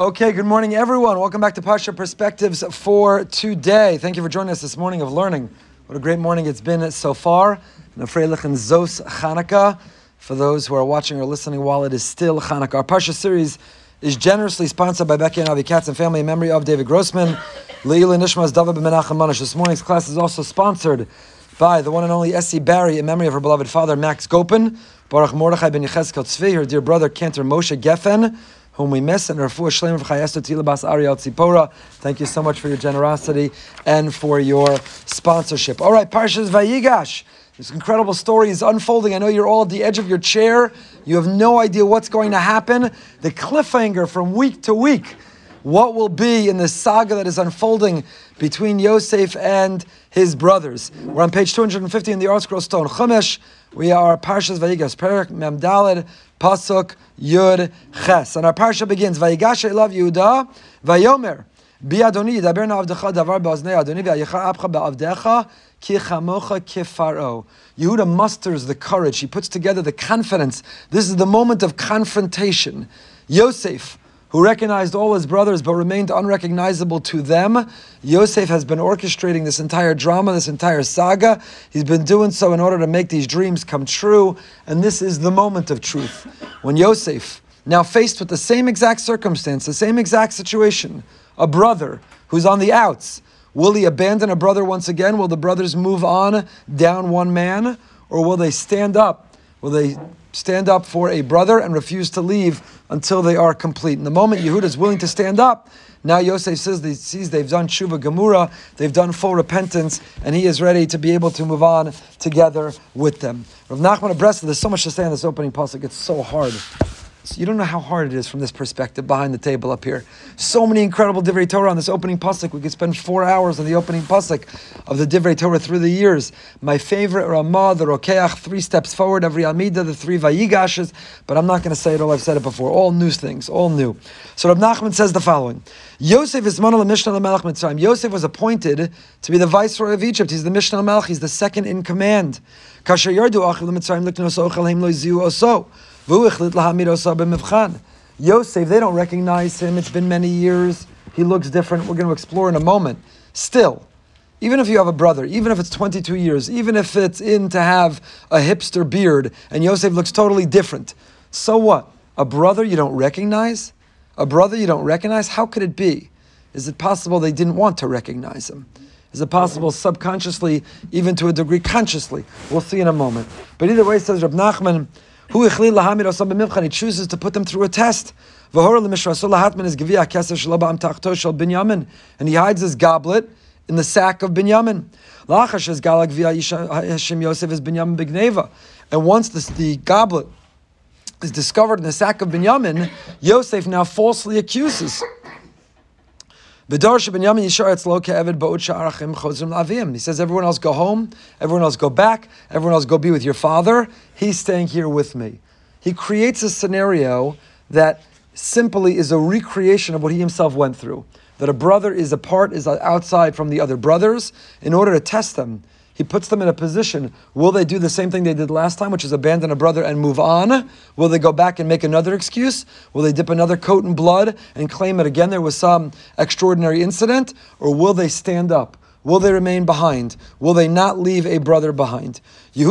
Okay, good morning, everyone. Welcome back to Parsha Perspectives for today. Thank you for joining us this morning of learning. What a great morning it's been so far. And and Zos Chanukah for those who are watching or listening while it is still Chanukah. Our Parsha series is generously sponsored by Becky and Avi Katz and family in memory of David Grossman. Leila Nishmas David Menachem Manish. This morning's class is also sponsored by the one and only Essie Barry in memory of her beloved father Max Gopin, Baruch Mordechai ben Yechezkel Tzvi, her dear brother Cantor Moshe Geffen, whom we miss, and Rafu Shlem of Chayestu Tilabas Ariel Tzipora. Thank you so much for your generosity and for your sponsorship. All right, Parshas Vayigash. This incredible story is unfolding. I know you're all at the edge of your chair. You have no idea what's going to happen. The cliffhanger from week to week. What will be in the saga that is unfolding between Yosef and his brothers. We're on page 250 in the ArtScroll Stone Chumash. We are Parshas Vayigash, Perak Memdaled, Pasuk Yud Ches. And our Parsha begins, Vayigash love Yehuda, Vayomer. ביאדוני ידבר נא Davar baaznei באוזני אדוני apcha baAvdecha. Ki chamocha ki faro. Yehuda musters the courage, he puts together the confidence. This is the moment of confrontation. Yosef, who recognized all his brothers but remained unrecognizable to them. Yosef has been orchestrating this entire drama, this entire saga. He's been doing so in order to make these dreams come true. And this is the moment of truth. When Yosef, now faced with the same exact circumstance, the same exact situation, a brother who's on the outs. Will he abandon a brother once again? Will the brothers move on down one man? Or will they stand up? Will they stand up for a brother and refuse to leave until they are complete? In the moment Yehuda is willing to stand up, now Yosef says he sees they've done tshuva gemura, they've done full repentance, and he is ready to be able to move on together with them. Rav Nachman of Breslov, there's so much to say in this opening pasuk. It's so hard. You don't know how hard it is from this perspective behind the table up here. So many incredible Divrei Torah on this opening pasuk. We could spend four hours on the opening pasuk of the Divrei Torah through the years. My favorite Ramah, the Rokeach, three steps forward, every Amida, the three Vayigashes. But I'm not going to say it all. I've said it before. All new things, all new. So Rab Nachman says the following: Yosef is Manal Mishnah Melech Mitzrayim. Yosef was appointed to be the viceroy of Egypt. He's the Mishnah Melech. He's the second in command. Kasher Yardu Achil Mitzrayim Liknos Lo Oso. Yosef, they don't recognize him. It's been many years. He looks different. We're going to explore in a moment. Still, even if you have a brother, even if it's 22 years, even if it's in to have a hipster beard and Yosef looks totally different, so what? A brother you don't recognize? A brother you don't recognize? How could it be? Is it possible they didn't want to recognize him? Is it possible subconsciously, even to a degree consciously? We'll see in a moment. But either way, says Rab Nachman, he chooses to put them through a test. And he hides his goblet in the sack of Binyamin. Lachash is galag Hashem Yosef is Binyamin Bigneva. And once the goblet is discovered in the sack of Binyamin, Yosef now falsely accuses he says, everyone else go home, everyone else go back, everyone else go be with your father. He's staying here with me. He creates a scenario that simply is a recreation of what he himself went through. That a brother is apart, is outside from the other brothers, in order to test them. He puts them in a position. Will they do the same thing they did last time, which is abandon a brother and move on? Will they go back and make another excuse? Will they dip another coat in blood and claim that again there was some extraordinary incident? Or will they stand up? Will they remain behind? Will they not leave a brother behind? And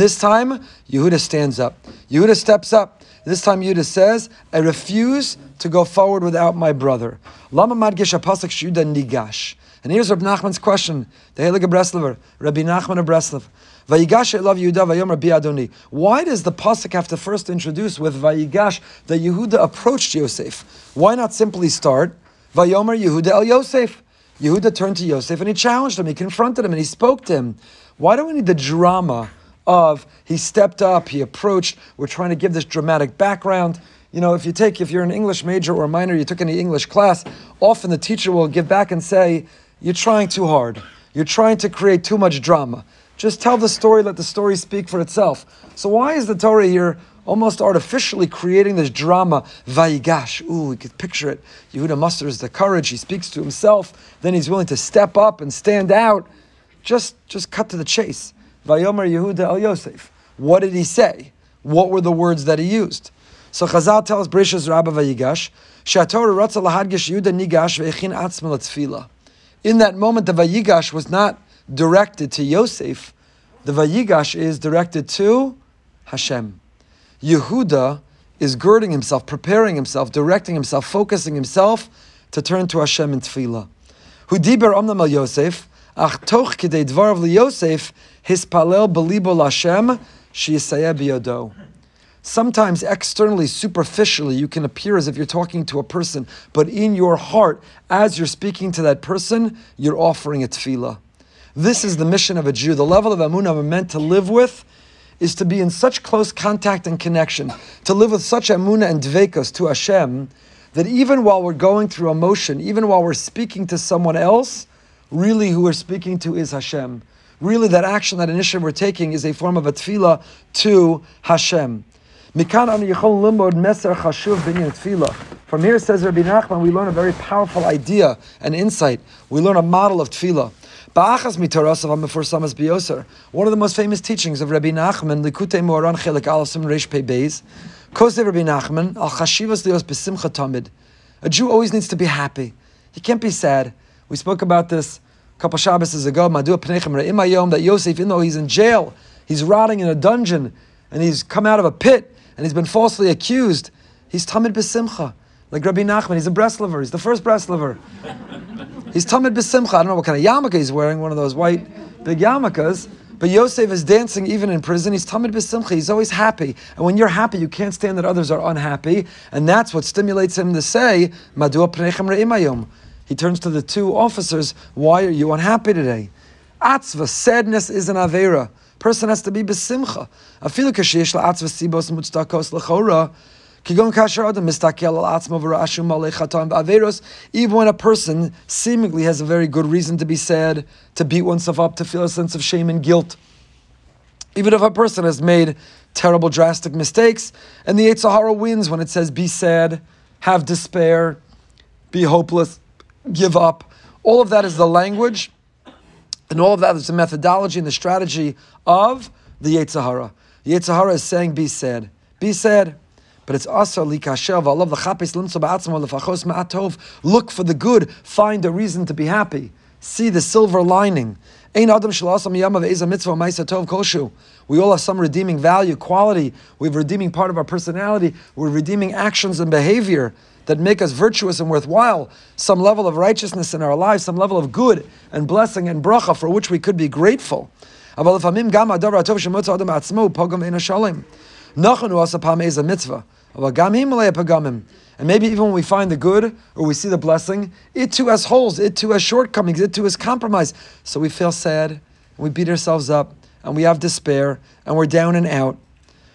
this time, Yehuda stands up. Yehuda steps up. This time Yehuda says, I refuse to go forward without my brother. Lama madgish pasuk shuda nigash. And here's Rabbi Nachman's question. The Heilige Breslover, Rabbi Nachman of Breslov. Vayigash elav Yehuda vayom Rabbi. Why does the pasuk have to first introduce with Vayigash that Yehuda approached Yosef? Why not simply start Vayomer Yehuda el Yosef? Yehuda turned to Yosef and he challenged him. He confronted him and he spoke to him. Why do we need the drama of he stepped up, he approached? We're trying to give this dramatic background you know, if you take, if you're an English major or minor, you took any English class, often the teacher will give back and say, You're trying too hard. You're trying to create too much drama. Just tell the story, let the story speak for itself. So, why is the Torah here almost artificially creating this drama? Vayigash. Ooh, we could picture it. Yehuda musters the courage. He speaks to himself. Then he's willing to step up and stand out. Just, just cut to the chase. Vayomer Yehuda El Yosef. What did he say? What were the words that he used? So Chazal tells Bereishis Rabbah Vayigash, Shator Ratza Lahadgish Yuda Nigash Ve'echin Atzma Tefillah. In that moment, the Vayigash was not directed to Yosef. The Vayigash is directed to Hashem. Yehuda is girding himself, preparing himself, directing himself, focusing himself to turn to Hashem in Tefillah. Hu diber omnam al Yosef, ach toch kidei dvarav li Yosef, hispalel belibo Hashem, sheyisayeh biyodo. Sometimes externally, superficially, you can appear as if you're talking to a person, but in your heart, as you're speaking to that person, you're offering a tefillah. This is the mission of a Jew. The level of amunah we're meant to live with is to be in such close contact and connection, to live with such amunah and dvekos to Hashem, that even while we're going through emotion, even while we're speaking to someone else, really who we're speaking to is Hashem. Really, that action, that initiative we're taking is a form of a tefillah to Hashem. From here, says Rabbi Nachman, we learn a very powerful idea and insight. We learn a model of tefillah. One of the most famous teachings of Rabbi Nachman, Likutei Moharan Chelik Alasim Reish Pei Beis, Kosev Rabbi Nachman, Al Chashivas Lios Besimcha Tamid. A Jew always needs to be happy. He can't be sad. We spoke about this a couple Shabbos ago, Madu Pnechem Re'im that Yosef, even though he's in jail, he's rotting in a dungeon, and he's come out of a pit, and he's been falsely accused, he's tamid b'simcha. Like Rabbi Nachman, he's a Breslover. He's the first Breslover. he's tamid b'simcha. I don't know what kind of yarmulke he's wearing, one of those white big yarmulkes. But Yosef is dancing even in prison. He's tamid b'simcha. He's always happy. And when you're happy, you can't stand that others are unhappy. And that's what stimulates him to say, Madua pnechem re'imayom. He turns to the two officers, why are you unhappy today? Atzva, sadness is an avera person has to be besimcha. Afilu kashish la'atzva sibos mutztakos l'chora. Even when a person seemingly has a very good reason to be sad, to beat oneself up, to feel a sense of shame and guilt, even if a person has made terrible, drastic mistakes, and the Yetzer Hara wins when it says, be sad, have despair, be hopeless, give up. All of that is the language and all of that is the methodology and the strategy of the Yetzer Hara. The is saying, be sad. Be sad. But it's also likashev. I love the chapis lefachos ma'atov. Look for the good. Find a reason to be happy. See the silver lining. We all have some redeeming value, quality. We have redeeming part of our personality. We're redeeming actions and behavior that make us virtuous and worthwhile, some level of righteousness in our lives, some level of good and blessing and bracha for which we could be grateful. And maybe even when we find the good or we see the blessing, it too has holes, it too has shortcomings, it too has compromise. So we feel sad, and we beat ourselves up, and we have despair, and we're down and out.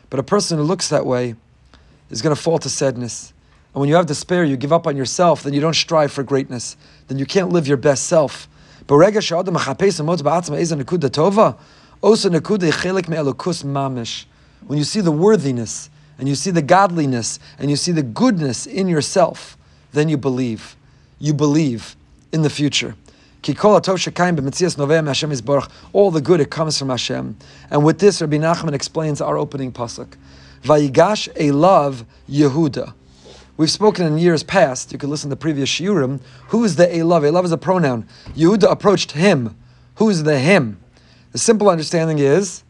But a person who looks that way is going to fall to sadness. And when you have despair, you give up on yourself, then you don't strive for greatness. Then you can't live your best self. When you see the worthiness, and you see the godliness, and you see the goodness in yourself, then you believe. You believe in the future. All the good, it comes from Hashem. And with this, Rabbi Nachman explains our opening pasuk. Vayigash Elav Yehuda. We've spoken in years past, you can listen to previous shiurim, who is the Elav? Elav is a pronoun. Yehuda approached him. Who's the him? The simple understanding is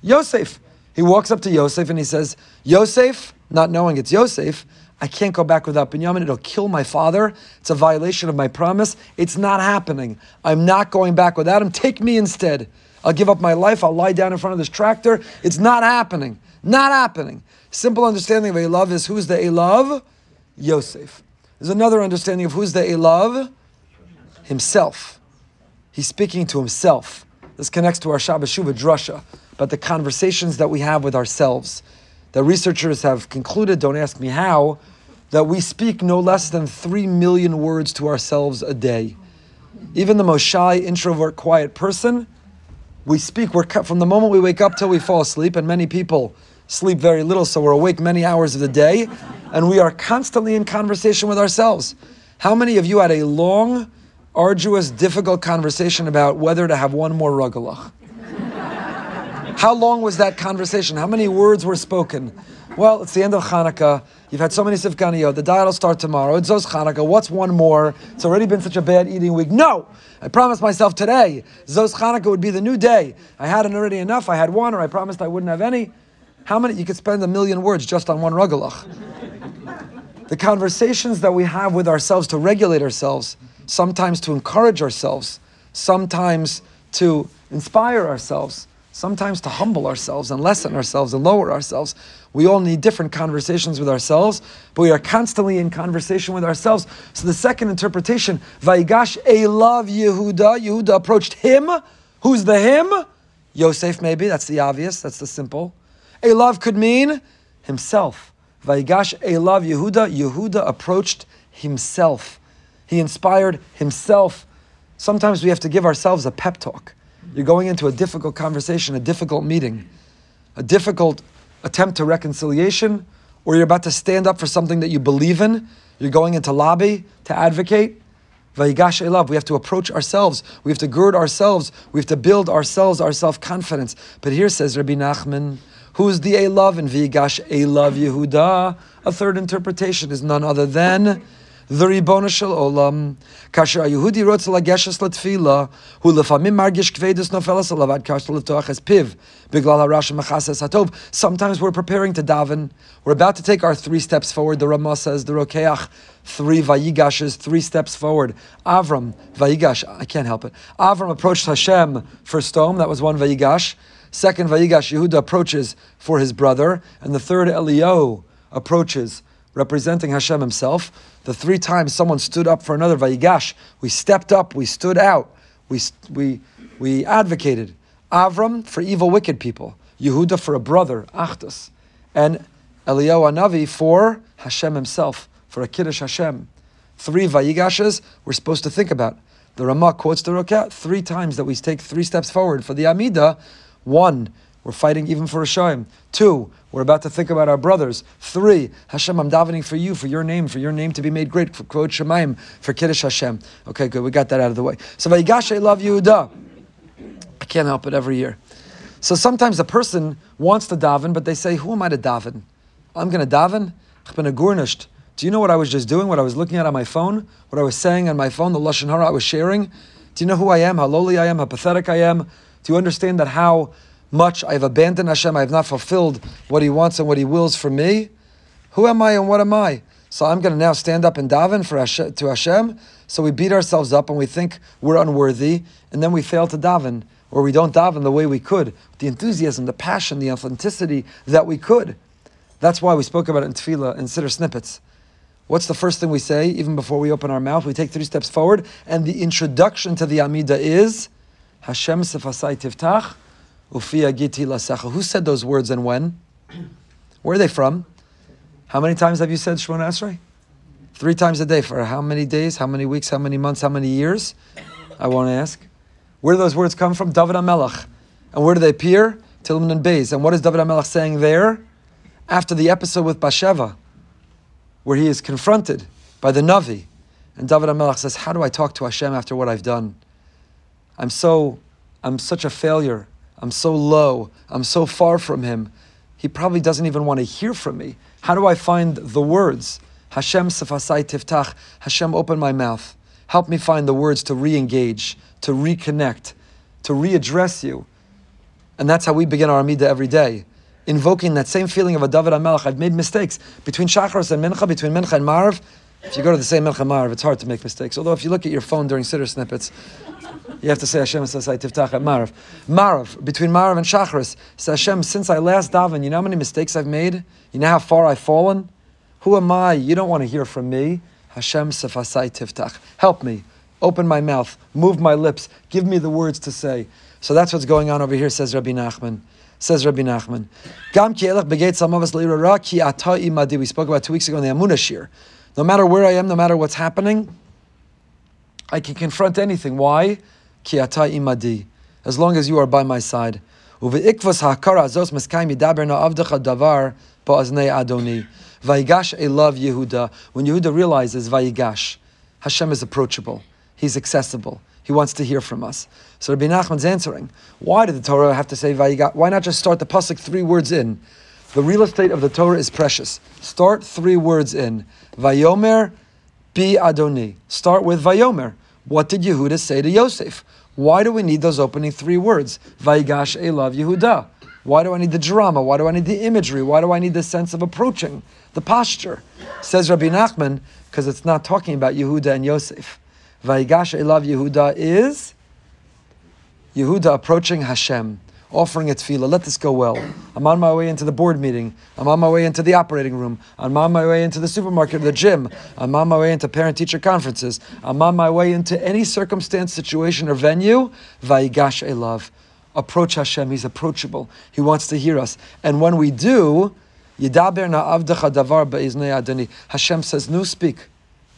Yosef. He walks up to Yosef and he says, Yosef, not knowing it's Yosef, I can't go back without Binyamin. It'll kill my father. It's a violation of my promise. It's not happening. I'm not going back without him. Take me instead. I'll give up my life. I'll lie down in front of this tractor. It's not happening. Not happening. Simple understanding of Elav is who's the Elav? Yosef. There's another understanding of who's the Elav? Himself. He's speaking to himself. This connects to our Shabbat Shuvah drasha, but the conversations that we have with ourselves. The researchers have concluded, don't ask me how, that we speak no less than three million words to ourselves a day. Even the most shy, introvert, quiet person, we speak, we're cut from the moment we wake up till we fall asleep, and many people sleep very little, so we're awake many hours of the day, and we are constantly in conversation with ourselves. How many of you had a long, arduous, difficult conversation about whether to have one more rugelach? How long was that conversation? How many words were spoken? Well, it's the end of Hanukkah. You've had so many sufganiyot. The diet will start tomorrow. It's Zos Hanukkah. What's one more? It's already been such a bad eating week. No! I promised myself today, Zos Hanukkah would be the new day. I hadn't already enough. I had one, or I promised I wouldn't have any. How many? You could spend a million words just on one rugelach. the conversations that we have with ourselves to regulate ourselves, sometimes to encourage ourselves, sometimes to inspire ourselves, sometimes to humble ourselves and lessen ourselves and lower ourselves. We all need different conversations with ourselves, but we are constantly in conversation with ourselves. So the second interpretation, Vayigash Elav Yehuda, Yehuda approached him. Who's the him? Yosef, maybe, that's the obvious, that's the simple. Elav could mean himself. Vayigash Elav Yehuda, Yehuda approached himself. He inspired himself. Sometimes we have to give ourselves a pep talk. You're going into a difficult conversation, a difficult meeting, a difficult attempt to reconciliation, or you're about to stand up for something that you believe in. You're going into lobby to advocate. Vayigash elav. We have to approach ourselves. We have to gird ourselves. We have to build ourselves, our self confidence. But here says Rabbi Nachman, who's the elav in Vayigash elav Yehuda? A third interpretation is none other than the Ribono Shel Olam, kasher Yehudi rotz lageshes latfila, hu lefamim margish kvedus nofelas alav kasher leftoach piv, biglal harasha machases hatov. Sometimes we're preparing to daven. We're about to take our three steps forward. The Ramah says, the Rokeach, three vayigashes, three steps forward. Avram, vayigash, I can't help it. Avram approached Hashem for stone, that was one vayigash. Second vayigash, Yehuda approaches for his brother. And the third, Eliyahu, approaches representing Hashem himself. The three times someone stood up for another, Vayigash, we stepped up, we stood out, we, we, we advocated. Avram for evil, wicked people. Yehuda for a brother, Achdus. And Eliyahu Anavi for Hashem himself, for a Kiddush Hashem. Three Vayigashes we're supposed to think about. The Ramah quotes the Rokeach three times that we take three steps forward. For the Amida, one, we're fighting even for Hashem. Two, we're about to think about our brothers. Three, Hashem, I'm davening for you, for your name, for your name to be made great, for Kvod Shemaim, for Kiddush Hashem. Okay, good, we got that out of the way. So Vayigash, I love Yehuda. I can't help it every year. So sometimes a person wants to daven, but they say, Who am I to daven? I'm going to daven? I've been agurnished. Do you know what I was just doing? What I was looking at on my phone? What I was saying on my phone? The Lashon Hara I was sharing? Do you know who I am? How lowly I am? How pathetic I am? Do you understand that how much. I have abandoned Hashem. I have not fulfilled what He wants and what He wills for me. Who am I and what am I? So I'm going to now stand up and daven for Hashem, to Hashem. So we beat ourselves up and we think we're unworthy, and then we fail to daven, or we don't daven the way we could, the enthusiasm, the passion, the authenticity that we could. That's why we spoke about it in tefillah and siddur snippets. What's the first thing we say even before we open our mouth? We take three steps forward, and the introduction to the Amida is Hashem sefasai tiftach Ufia giti lasecha. Who said those words and when? Where are they from? How many times have you said Shemona Esrei? Three times a day. For how many days? How many weeks? How many months? How many years? I won't ask. Where do those words come from? David HaMelech. And where do they appear? Tilman and Beis. And what is David HaMelech saying there? After the episode with Basheva, where he is confronted by the Navi. And David HaMelech says, How do I talk to Hashem after what I've done? I'm so, I'm such a failure. I'm so low. I'm so far from him. He probably doesn't even want to hear from me. How do I find the words? Hashem sefasai tiftach. Hashem, open my mouth. Help me find the words to re engage, to reconnect, to readdress you. And that's how we begin our Amidah every day. Invoking that same feeling of a David HaMelech. I've made mistakes between Shacharis and Mincha, between Mincha and Marv. If you go to the same and it's hard to make mistakes. Although if you look at your phone during Siddur snippets, you have to say Hashem says Tiftach at Marav. Marav, between Marav and Shachris, says Hashem, since I last daven, you know how many mistakes I've made? You know how far I've fallen? Who am I? You don't want to hear from me. Hashem sefasai tiftach. Help me. Open my mouth. Move my lips. Give me the words to say. So that's what's going on over here, says Rabbi Nachman. Says Rabbi Nachman. Gam ki elech begeit ki imadi. We spoke about two weeks ago in the Amunah Shir. No matter where I am, no matter what's happening, I can confront anything. Why? Ki imadi. As long as you are by my side. Uve'ikvas ha'kara azos adoni. Vayigash love Yehuda. When Yehuda realizes Vayigash, Hashem is approachable. He's accessible. He wants to hear from us. So Rabbi Nachman's answering. Why did the Torah have to say Vayigash? Why not just start the pasuk three words in? The real estate of the Torah is precious. Start three words in. Vayomer bi Adoni. Start with Vayomer. What did Yehuda say to Yosef? Why do we need those opening three words? Vayigash Elav Yehuda. Why do I need the drama? Why do I need the imagery? Why do I need the sense of approaching? The posture. Says Rabbi Nachman, because it's not talking about Yehuda and Yosef. Vayigash Elav Yehuda is Yehuda approaching Hashem, offering its tefillah. Let this go well. I'm on my way into the board meeting. I'm on my way into the operating room. I'm on my way into the supermarket the gym. I'm on my way into parent-teacher conferences. I'm on my way into any circumstance, situation, or venue. Vayigash Elav. Approach Hashem. He's approachable. He wants to hear us. And when we do, Yidaber na'avdecha davar be'iznei adoni. Hashem says, "No, speak,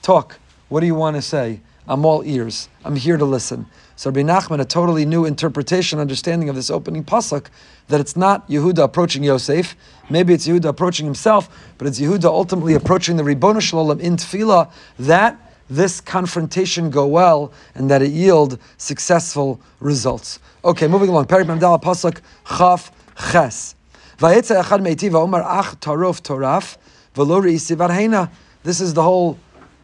talk. What do you want to say? I'm all ears. I'm here to listen." So Rabbi Nachman, a totally new interpretation, understanding of this opening pasuk, that it's not Yehuda approaching Yosef, maybe it's Yehuda approaching himself, but it's Yehuda ultimately approaching the Ribbon Shalom in Tefillah, that this confrontation go well and that it yield successful results. Okay, moving along. Perik Mamdala pasuk Chaf Ches. Vayetze echad meiti va'omar ach tarof toraf v'lo re'isi This is the whole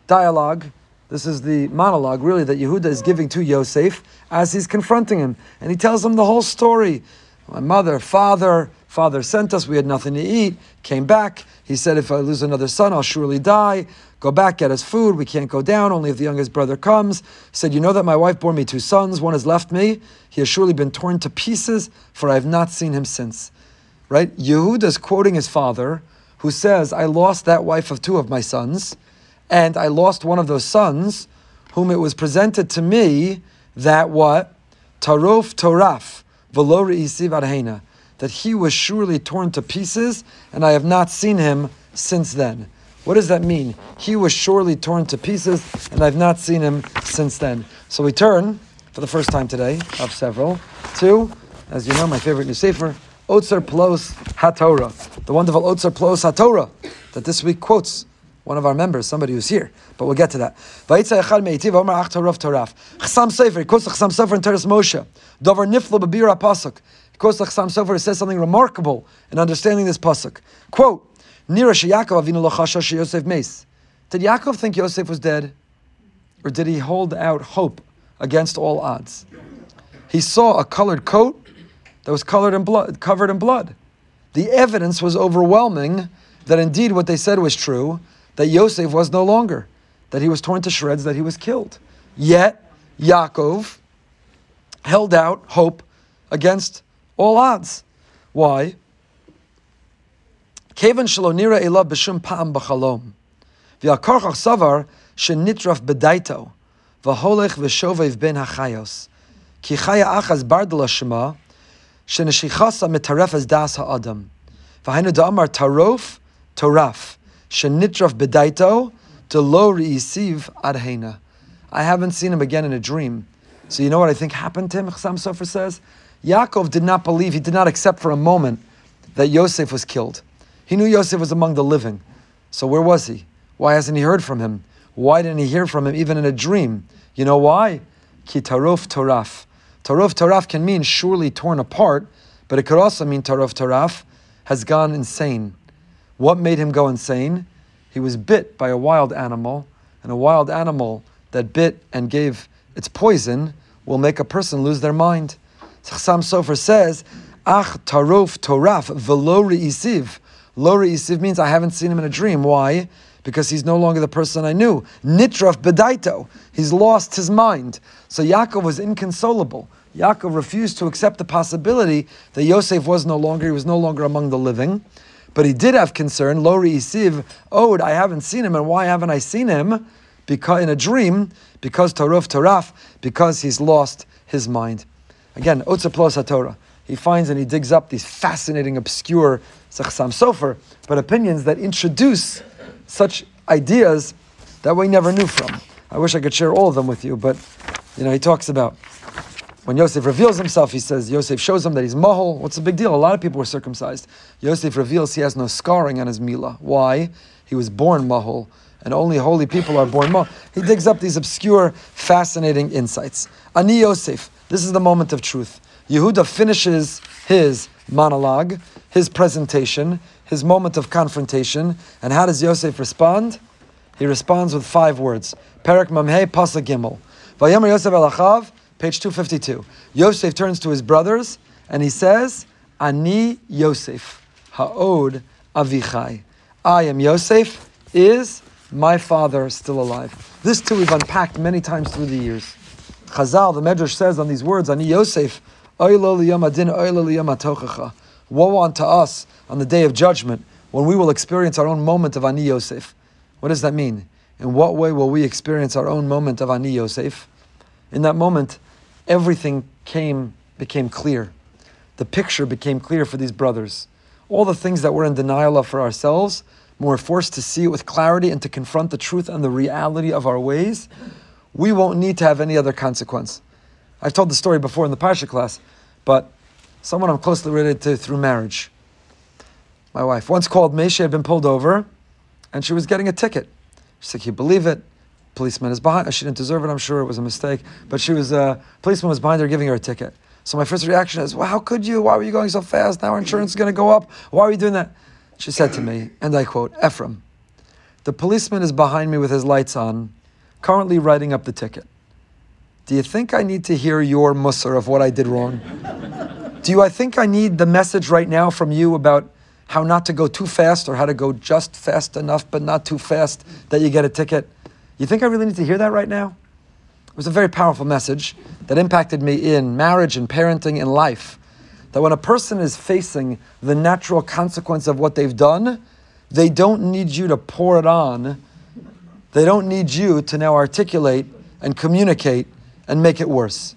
dialogue this is the monologue, really, that Yehuda is giving to Yosef as he's confronting him. And he tells him the whole story. My mother, father, father sent us, we had nothing to eat, came back. He said, If I lose another son, I'll surely die. Go back, get us food. We can't go down, only if the youngest brother comes. He said, You know that my wife bore me two sons, one has left me. He has surely been torn to pieces, for I have not seen him since. Right? Yehuda is quoting his father, who says, I lost that wife of two of my sons and I lost one of those sons, whom it was presented to me that what? Tarof Toraf, Velori Isiv that he was surely torn to pieces, and I have not seen him since then. What does that mean? He was surely torn to pieces, and I've not seen him since then. So we turn, for the first time today, of several, to, as you know, my favorite new sefer, Otzer Plos HaTorah, the wonderful Otzer Plos HaTorah, that this week quotes one of our members, somebody who's here, but we'll get to that. Vayitza echad me'itiv omer ach taraf taraf. Chassam Sofer, he quotes Chassam Sofer in Toras Moshe. Dover niflo bebira pasuk. He quotes Chassam Sofer, says something remarkable in understanding this pasuk. Quote, Nira sheyakov avinu lo chashash Yosef meis. Did Yaakov think Yosef was dead? Or did he hold out hope against all odds? He saw a colored coat that was colored in blood, covered in blood. The evidence was overwhelming that indeed what they said was true, that Yosef was no longer, that he was torn to shreds, that he was killed. Yet, Yaakov held out hope against all odds. Why? Kevan shalonira elav b'shum pa'am b'chalom. V'yakarchach savar shenitraf b'daito. V'holech v'shovev ben hachayos. Ki chaya achaz bardala shema. Sheneshichasa mitaref das ha'adam. V'hainu da'amar tarof toraf. Shenitraf bedaito to lo reisiv adheina. I haven't seen him again in a dream. So you know what I think happened to him, Chassam Sofer says? Yaakov did not believe, he did not accept for a moment that Yosef was killed. He knew Yosef was among the living. So where was he? Why hasn't he heard from him? Why didn't he hear from him even in a dream? You know why? Ki tarof toraf. Tarof toraf can mean surely torn apart, but it could also mean tarof toraf has gone insane. What made him go insane? He was bit by a wild animal, and a wild animal that bit and gave its poison will make a person lose their mind. Chassam Sofer says, Ach tarof toraf velo isiv. Lo isiv means I haven't seen him in a dream. Why? Because he's no longer the person I knew. Nitraf bedaito. He's lost his mind. So Yaakov was inconsolable. Yaakov refused to accept the possibility that Yosef was no longer, he was no longer among the living. But he did have concern. Lori Isiv, Ode, I haven't seen him, and why haven't I seen him? Because in a dream, because Taruf Taraf, because he's lost his mind. Again, Otzaplos HaTorah. He finds and he digs up these fascinating, obscure Sachsam Sofer, but opinions that introduce such ideas that we never knew from. I wish I could share all of them with you, but you know, he talks about when Yosef reveals himself, he says, Yosef shows him that he's mahol. What's the big deal? A lot of people were circumcised. Yosef reveals he has no scarring on his milah. Why? He was born mahol. and only holy people are born more. He digs up these obscure, fascinating insights. Ani Yosef, this is the moment of truth. Yehuda finishes his monologue, his presentation, his moment of confrontation, and how does Yosef respond? He responds with five words. Perak Mamhe Pasa Gimel. Vayomer Yosef Elachav, page 252. Yosef turns to his brothers and he says, Ani Yosef, Ha'od Avichai. I am Yosef, is my father still alive? This too we've unpacked many times through the years. Chazal, the Medrash says on these words, Ani Yosef, Woe unto us on the day of judgment when we will experience our own moment of Ani Yosef. What does that mean? In what way will we experience our own moment of Ani Yosef? In that moment, everything came became clear. The picture became clear for these brothers. All the things that we're in denial of for ourselves, we're forced to see it with clarity and to confront the truth and the reality of our ways. We won't need to have any other consequence. I've told the story before in the Parsha class, but someone I'm closely related to through marriage. My wife once called me. She had been pulled over, and she was getting a ticket. She said, "Can you believe it? Policeman is behind. She didn't deserve it. I'm sure it was a mistake, but she was. Uh, policeman was behind her, giving her a ticket. So my first reaction is, "Well, how could you? Why were you going so fast? Now our insurance is going to go up. Why are you doing that?" She said to me, and I quote, "Ephraim, the policeman is behind me with his lights on, currently writing up the ticket. Do you think I need to hear your musser of what I did wrong? Do you, I think I need the message right now from you about how not to go too fast or how to go just fast enough but not too fast that you get a ticket? You think I really need to hear that right now? It was a very powerful message that impacted me in marriage and parenting and life. That when a person is facing the natural consequence of what they've done, they don't need you to pour it on. They don't need you to now articulate and communicate and make it worse.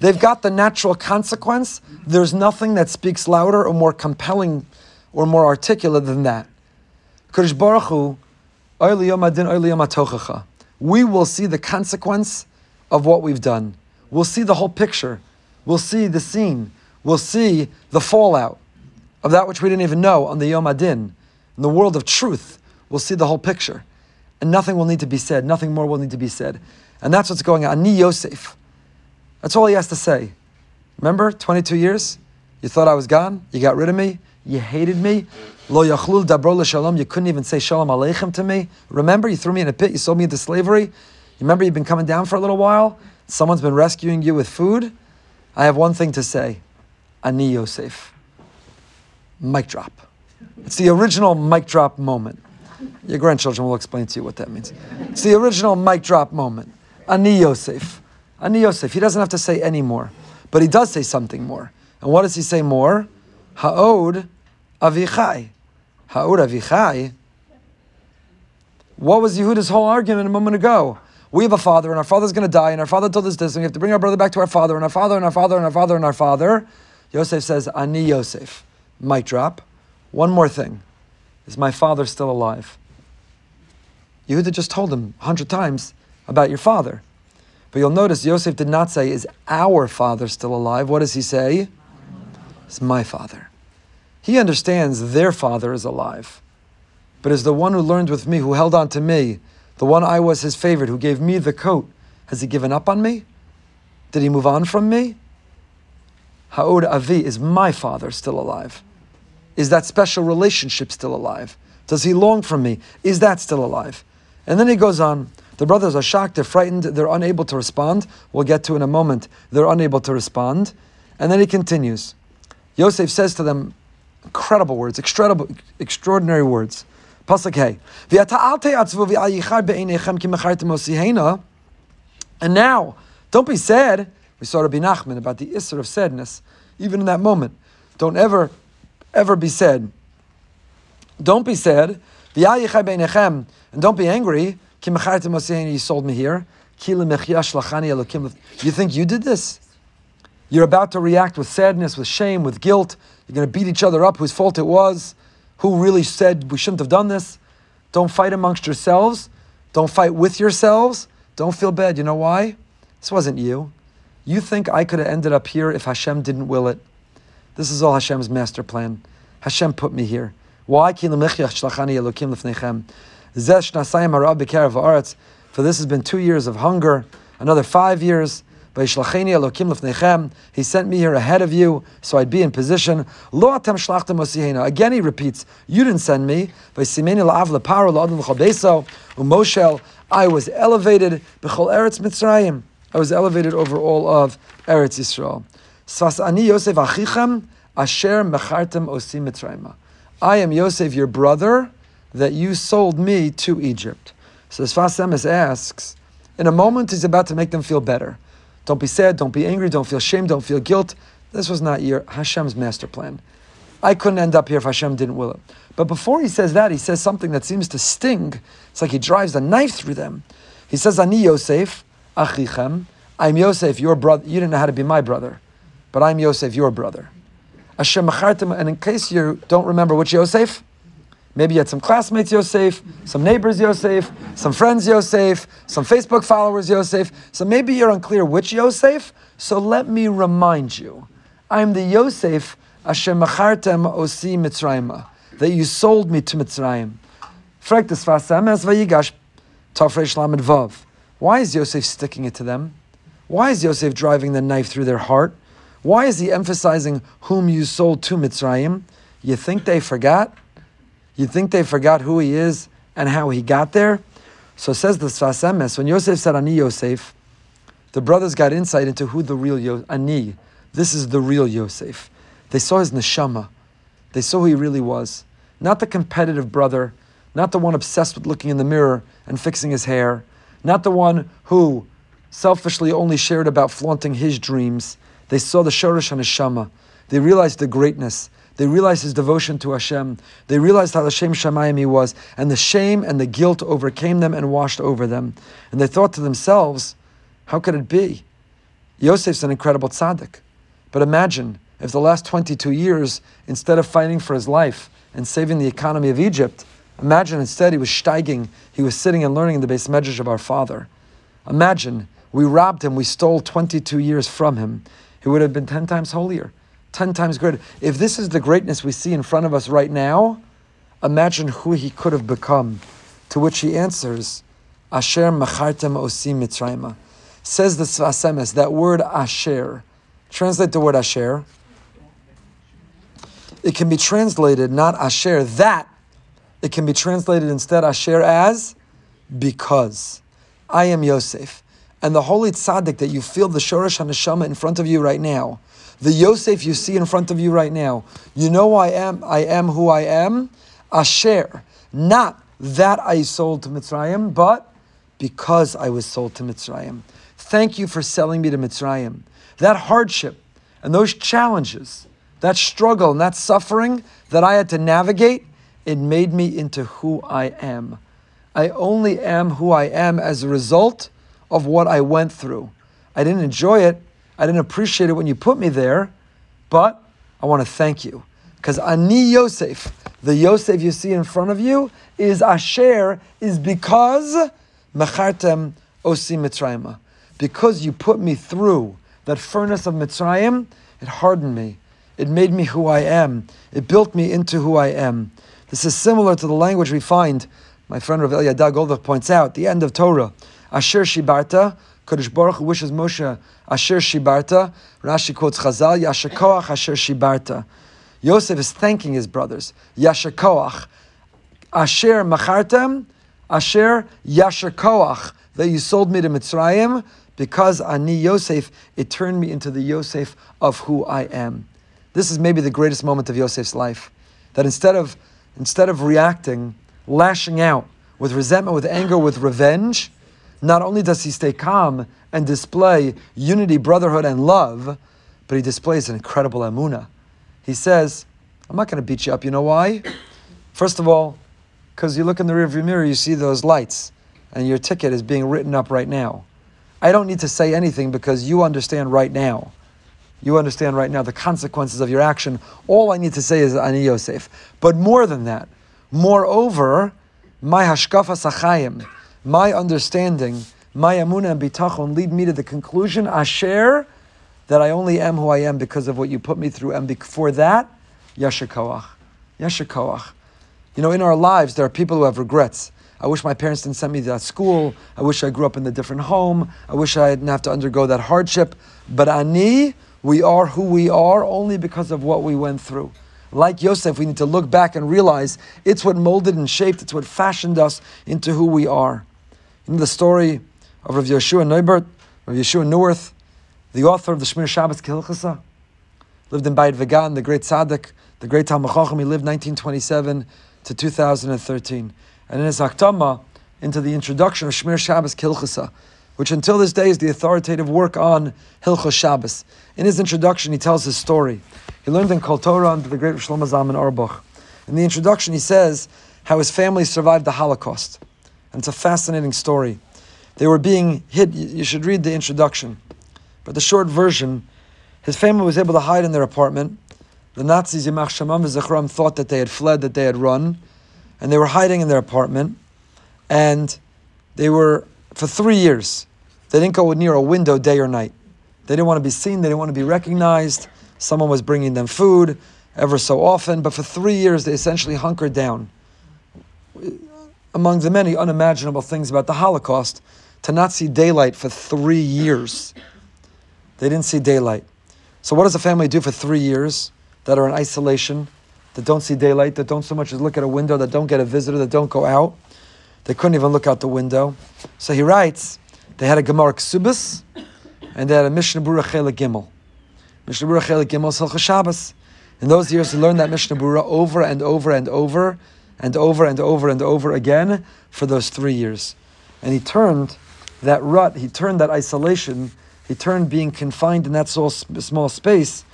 They've got the natural consequence. There's nothing that speaks louder or more compelling or more articulate than that. Baruch Hu, we will see the consequence of what we've done. We'll see the whole picture. We'll see the scene. We'll see the fallout of that which we didn't even know on the Yom Adin. In the world of truth, we'll see the whole picture. And nothing will need to be said. Nothing more will need to be said. And that's what's going on. Ani Yosef. That's all he has to say. Remember, 22 years? You thought I was gone? You got rid of me? You hated me? Lo yachlul dabro shalom. You couldn't even say shalom aleichem to me. Remember, you threw me in a pit. You sold me into slavery. Remember, you've been coming down for a little while. Someone's been rescuing you with food. I have one thing to say. Ani Yosef. Mic drop. It's the original mic drop moment. Your grandchildren will explain to you what that means. It's the original mic drop moment. Ani Yosef. Ani Yosef. He doesn't have to say any more, but he does say something more. And what does he say more? Ha'od Avichai. Ha'od Avichai. What was Yehuda's whole argument a moment ago? We have a father, and our father's going to die, and our father told us this, and we have to bring our brother back to our father, and our father, and our father, and our father, and our father. Yosef says, Ani Yosef. Mic drop. One more thing. Is my father still alive? Yehuda just told him a hundred times about your father. But you'll notice Yosef did not say, Is our father still alive? What does he say? It's my father. He understands their father is alive. But as the one who learned with me, who held on to me, the one I was his favorite, who gave me the coat, has he given up on me? Did he move on from me? Ha'od Avi, is my father still alive? Is that special relationship still alive? Does he long for me? Is that still alive? And then he goes on. The brothers are shocked, they're frightened, they're unable to respond. We'll get to in a moment. They're unable to respond. And then he continues. Yosef says to them incredible words, extraordinary, extraordinary words. Pasuk Hey. And now, don't be sad. We saw Rabbi Nachman about the Isser of sadness, even in that moment. Don't ever, ever be sad. Don't be sad. And don't be angry. You sold me here. You think you did this? You're about to react with sadness, with shame, with guilt. You're going to beat each other up whose fault it was. Who really said we shouldn't have done this? Don't fight amongst yourselves. Don't fight with yourselves. Don't feel bad. You know why? This wasn't you. You think I could have ended up here if Hashem didn't will it. This is all Hashem's master plan. Hashem put me here. Why? For this has been two years of hunger, another five years. He sent me here ahead of you, so I'd be in position. Again, he repeats, "You didn't send me." U'moshel. I was elevated eretz Mitzrayim. I was elevated over all of Eretz Yisrael. Sfas ani Yosef asher osim. I am Yosef, your brother, that you sold me to Egypt. So Sfas Emes asks, in a moment, he's about to make them feel better. Don't be sad, don't be angry, don't feel shame, don't feel guilt. This was not your Hashem's master plan. I couldn't end up here if Hashem didn't will it. But before he says that, he says something that seems to sting. It's like he drives a knife through them. He says, Ani Yosef, Achichem. I'm Yosef, your brother. You didn't know how to be my brother, but I'm Yosef, your brother. Hashem and in case you don't remember which Yosef, Maybe you had some classmates Yosef, some neighbors Yosef, some friends Yosef, some Facebook followers Yosef. So maybe you're unclear which Yosef. So let me remind you. I'm the Yosef Asher Machartem Osi Mitzrayim, that you sold me to Mitzrayim. Why is Yosef sticking it to them? Why is Yosef driving the knife through their heart? Why is he emphasizing whom you sold to Mitzrayim? You think they forgot? You think they forgot who he is and how he got there? So says the Sfas Emes, when Yosef said Ani Yosef, the brothers got insight into who the real Yosef, Ani, this is the real Yosef. They saw his neshama. They saw who he really was. Not the competitive brother, not the one obsessed with looking in the mirror and fixing his hair, not the one who selfishly only shared about flaunting his dreams. They saw the Shorish and Neshama. They realized the greatness. They realized his devotion to Hashem. They realized how the Shem Shamayim he was, and the shame and the guilt overcame them and washed over them. And they thought to themselves, how could it be? Yosef's an incredible tzaddik. But imagine if the last 22 years, instead of fighting for his life and saving the economy of Egypt, imagine instead he was steiging, he was sitting and learning in the beis medrash of our father. Imagine we robbed him, we stole 22 years from him. He would have been 10 times holier. 10 times greater. If this is the greatness we see in front of us right now, imagine who he could have become. To which he answers, Asher machartem osim mitzrayma. Says the Sfas Emes, that word Asher. Translate the word Asher. It can be translated not Asher, that. It can be translated instead Asher as because. I am Yosef. And the holy tzaddik that you feel the Shorosh HaNeshama in front of you right now, the Yosef you see in front of you right now. You know I am, I am who I am. Asher, not that I sold to Mitzrayim, but because I was sold to Mitzrayim. Thank you for selling me to Mitzrayim. That hardship and those challenges, that struggle and that suffering that I had to navigate, it made me into who I am. I only am who I am as a result of what I went through. I didn't enjoy it, I didn't appreciate it when you put me there, but I want to thank you. Because Ani Yosef, the Yosef you see in front of you, is Asher, is because Mechartem Osi Mitzrayim. Because you put me through that furnace of Mitzrayim, it hardened me. It made me who I am. It built me into who I am. This is similar to the language we find, my friend Rav Eliyadah Goldberg points out, the end of Torah. Asher Shibarta, Kodesh Baruch Hu wishes Moshe Asher Shibarta. Rashi quotes Chazal Yashakoach Asher Shibarta. Yosef is thanking his brothers. Yashakoach. Asher Machartem. Asher Yashakoach. That you sold me to Mitzrayim because Ani Yosef, it turned me into the Yosef of who I am. This is maybe the greatest moment of Yosef's life. That instead of instead of reacting, lashing out with resentment, with anger, with revenge, not only does he stay calm and display unity, brotherhood, and love, but he displays an incredible amuna. He says, I'm not going to beat you up. You know why? First of all, because you look in the rearview mirror, you see those lights, and your ticket is being written up right now. I don't need to say anything because you understand right now. You understand right now the consequences of your action. All I need to say is Ani Yosef. But more than that, moreover, my hashkafa sachayim, my understanding, my amuna and bitachon lead me to the conclusion, asher, that I only am who I am because of what you put me through, and before that, yashakoach, yashakoach. You know, in our lives, there are people who have regrets. I wish my parents didn't send me to that school. I wish I grew up in a different home. I wish I didn't have to undergo that hardship. But ani, we are who we are only because of what we went through. Like Yosef, we need to look back and realize it's what molded and shaped, it's what fashioned us into who we are. In the story of Rav Yeshua Neubert, Rav Yeshua Neuwirth, the author of the Shmir Shabbos Kehilchasa, lived in Bayit Vegan, the great tzaddik, the great Talmid Chacham. He lived 1927 to 2013. And in his hakdama, into the introduction of Shmir Shabbos Kehilchasa, which until this day is the authoritative work on Hilchos Shabbos. In his introduction, he tells his story. He learned in Kol Torah under the great Shlomo Zalman Auerbach. In the introduction, he says how his family survived the Holocaust. And it's a fascinating story. They were being hit. You should read the introduction. But the short version, his family was able to hide in their apartment. The Nazis, Yimach Shemam v'Zechram, thought that they had fled, that they had run, and they were hiding in their apartment. And they were, for three years, they didn't go near a window day or night. They didn't want to be seen, they didn't want to be recognized. Someone was bringing them food ever so often, but for three years they essentially hunkered down. Among the many unimaginable things about the Holocaust, to not see daylight for three years. They didn't see daylight. So, what does a family do for three years that are in isolation, that don't see daylight, that don't so much as look at a window, that don't get a visitor, that don't go out? They couldn't even look out the window. So he writes, they had a Gemara Ksubis, and they had a Mishnah Berurah Chelik Gimel. Mishnah Berurah Chelik Gimel is Shabbos. In those years, he learned that Mishnah Berurah over and over and over and over and over and over again for those three years. And he turned that rut, he turned that isolation he turned being confined in that small space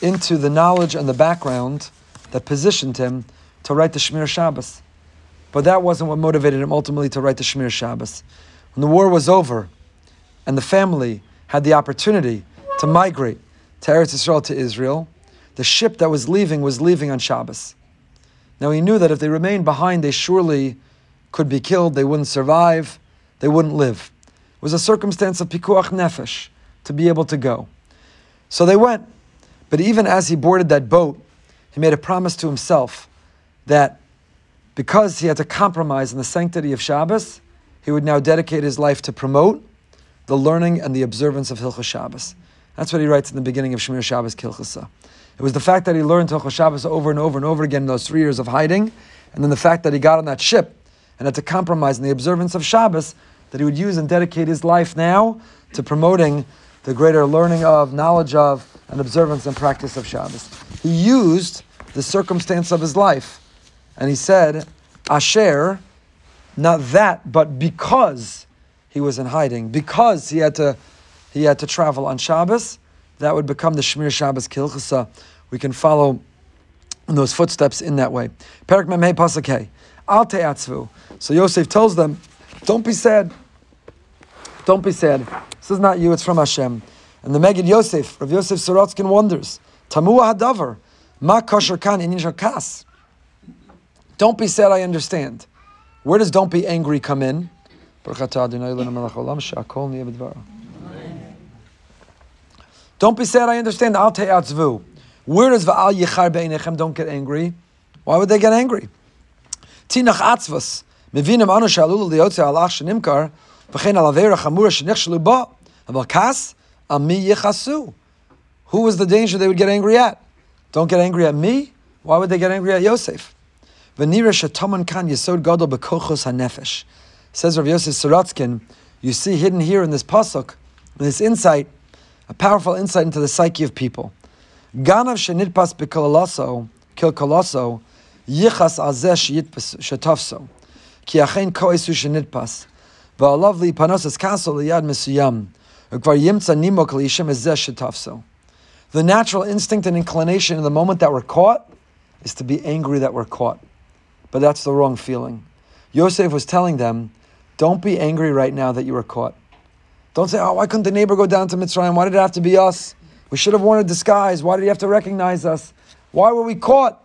into the knowledge and the background that positioned him to write the Shemir Shabbos. But that wasn't what motivated him ultimately to write the Shemir Shabbos. When the war was over and the family had the opportunity to migrate to Eretz Israel to Israel, the ship that was leaving was leaving on Shabbos. Now he knew that if they remained behind, they surely could be killed, they wouldn't survive, they wouldn't live It was a circumstance of pikuach nefesh to be able to go. So they went. But even as he boarded that boat, he made a promise to himself that because he had to compromise in the sanctity of Shabbos, he would now dedicate his life to promote the learning and the observance of Hilchos Shabbos. That's what he writes in the beginning of Shemir Shabbos Kilchasa. It was the fact that he learned Hilchos Shabbos over and over and over again in those three years of hiding, and then the fact that he got on that ship and had to compromise in the observance of Shabbos that he would use and dedicate his life now to promoting the greater learning of, knowledge of, and observance and practice of Shabbos. He used the circumstance of his life, and he said, Asher, not that, but because he was in hiding, because he had to, he had to travel on Shabbos, that would become the Shmir Shabbos Kilchasa. We can follow those footsteps in that way. Perak Memhei Pasakei. Al Te'atzvu. So Yosef tells them, don't be sad. Don't be sad. This is not you, it's from Hashem. And the Meged Yosef, Rav Yosef Sorotzkin wonders, Tamua Hadavar, Ma Kosher Kan in Kas. Don't be sad, I understand. Where does don't be angry come in? Don't be sad, I understand. Al te'atzvu. Where does va'al yichar be'inechem don't get angry? Why would they get angry? Tinach atzvas. Mevinim anu she'alul liyotze alach shenimkar v'chein al avera chamura shenichshelu ba. Aval kas ami yichasu. Who was the danger they would get angry at? Don't get angry at me. Why would they get angry at Yosef? V'nira she'taman kan yesod gadol bekochos ha'nefesh. Says Rav Yosef Sorotskin, you see hidden here in this pasuk, in this insight, a powerful insight into the psyche of people. Ganav shenitpas b'kololaso, kilkoloso, yichas azesh yitpas shetofso, ki achen koesu shenitpas, va'alav panosas kaso liyad mesuyam, ukvar yimtza nimok liyishim azesh shetofso. The natural instinct and inclination in the moment that we're caught is to be angry that we're caught. But that's the wrong feeling. Yosef was telling them, don't be angry right now that you were caught. Don't say, oh, why couldn't the neighbor go down to Mitzrayim? Why did it have to be us? We should have worn a disguise. Why did he have to recognize us? Why were we caught?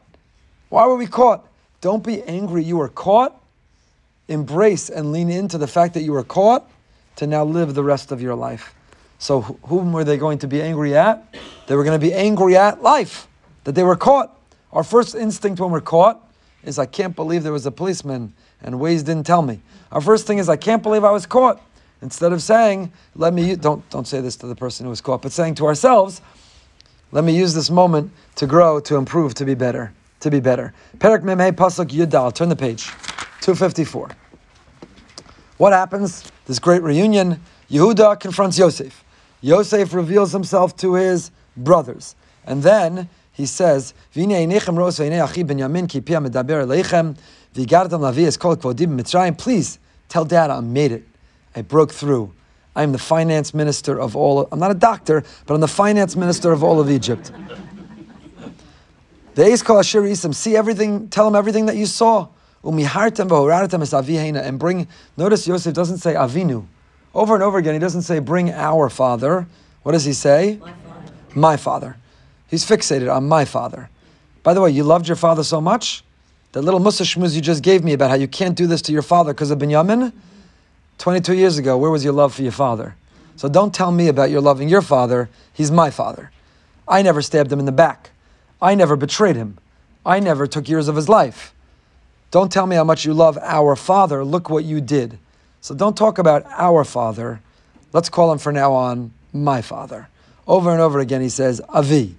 Why were we caught? Don't be angry you were caught embrace and lean into the fact that you were caught to now live the rest of your life. So, whom were they going to be angry at? They were going to be angry at life, that they were caught. Our first instinct when we're caught is I can't believe there was a policeman and Waze didn't tell me. Our first thing is I can't believe I was caught. Instead of saying, let me, don't, don't say this to the person who was caught, but saying to ourselves, let me use this moment to grow, to improve, to be better, to be better. Perak Memhe Pasuk Yudal, turn the page, 254. What happens? This great reunion, Yehuda confronts Yosef. Yosef reveals himself to his brothers. And then he says, Please tell dad I made it. I broke through. I'm the finance minister of all. I'm not a doctor, but I'm the finance minister of all of Egypt. The Eis Kol Asher Isim, see everything, tell him everything that you saw. And bring, notice Yosef doesn't say Avinu. Over and over again, he doesn't say bring our father. What does he say? My father. My father. He's fixated on my father. By the way, you loved your father so much? That little mussar shmuz you just gave me about how you can't do this to your father because of Binyamin? 22 years ago, where was your love for your father? So don't tell me about your loving your father. He's my father. I never stabbed him in the back. I never betrayed him. I never took years of his life. Don't tell me how much you love our father. Look what you did. So don't talk about our father. Let's call him from now on my father. Over and over again, he says, Avi.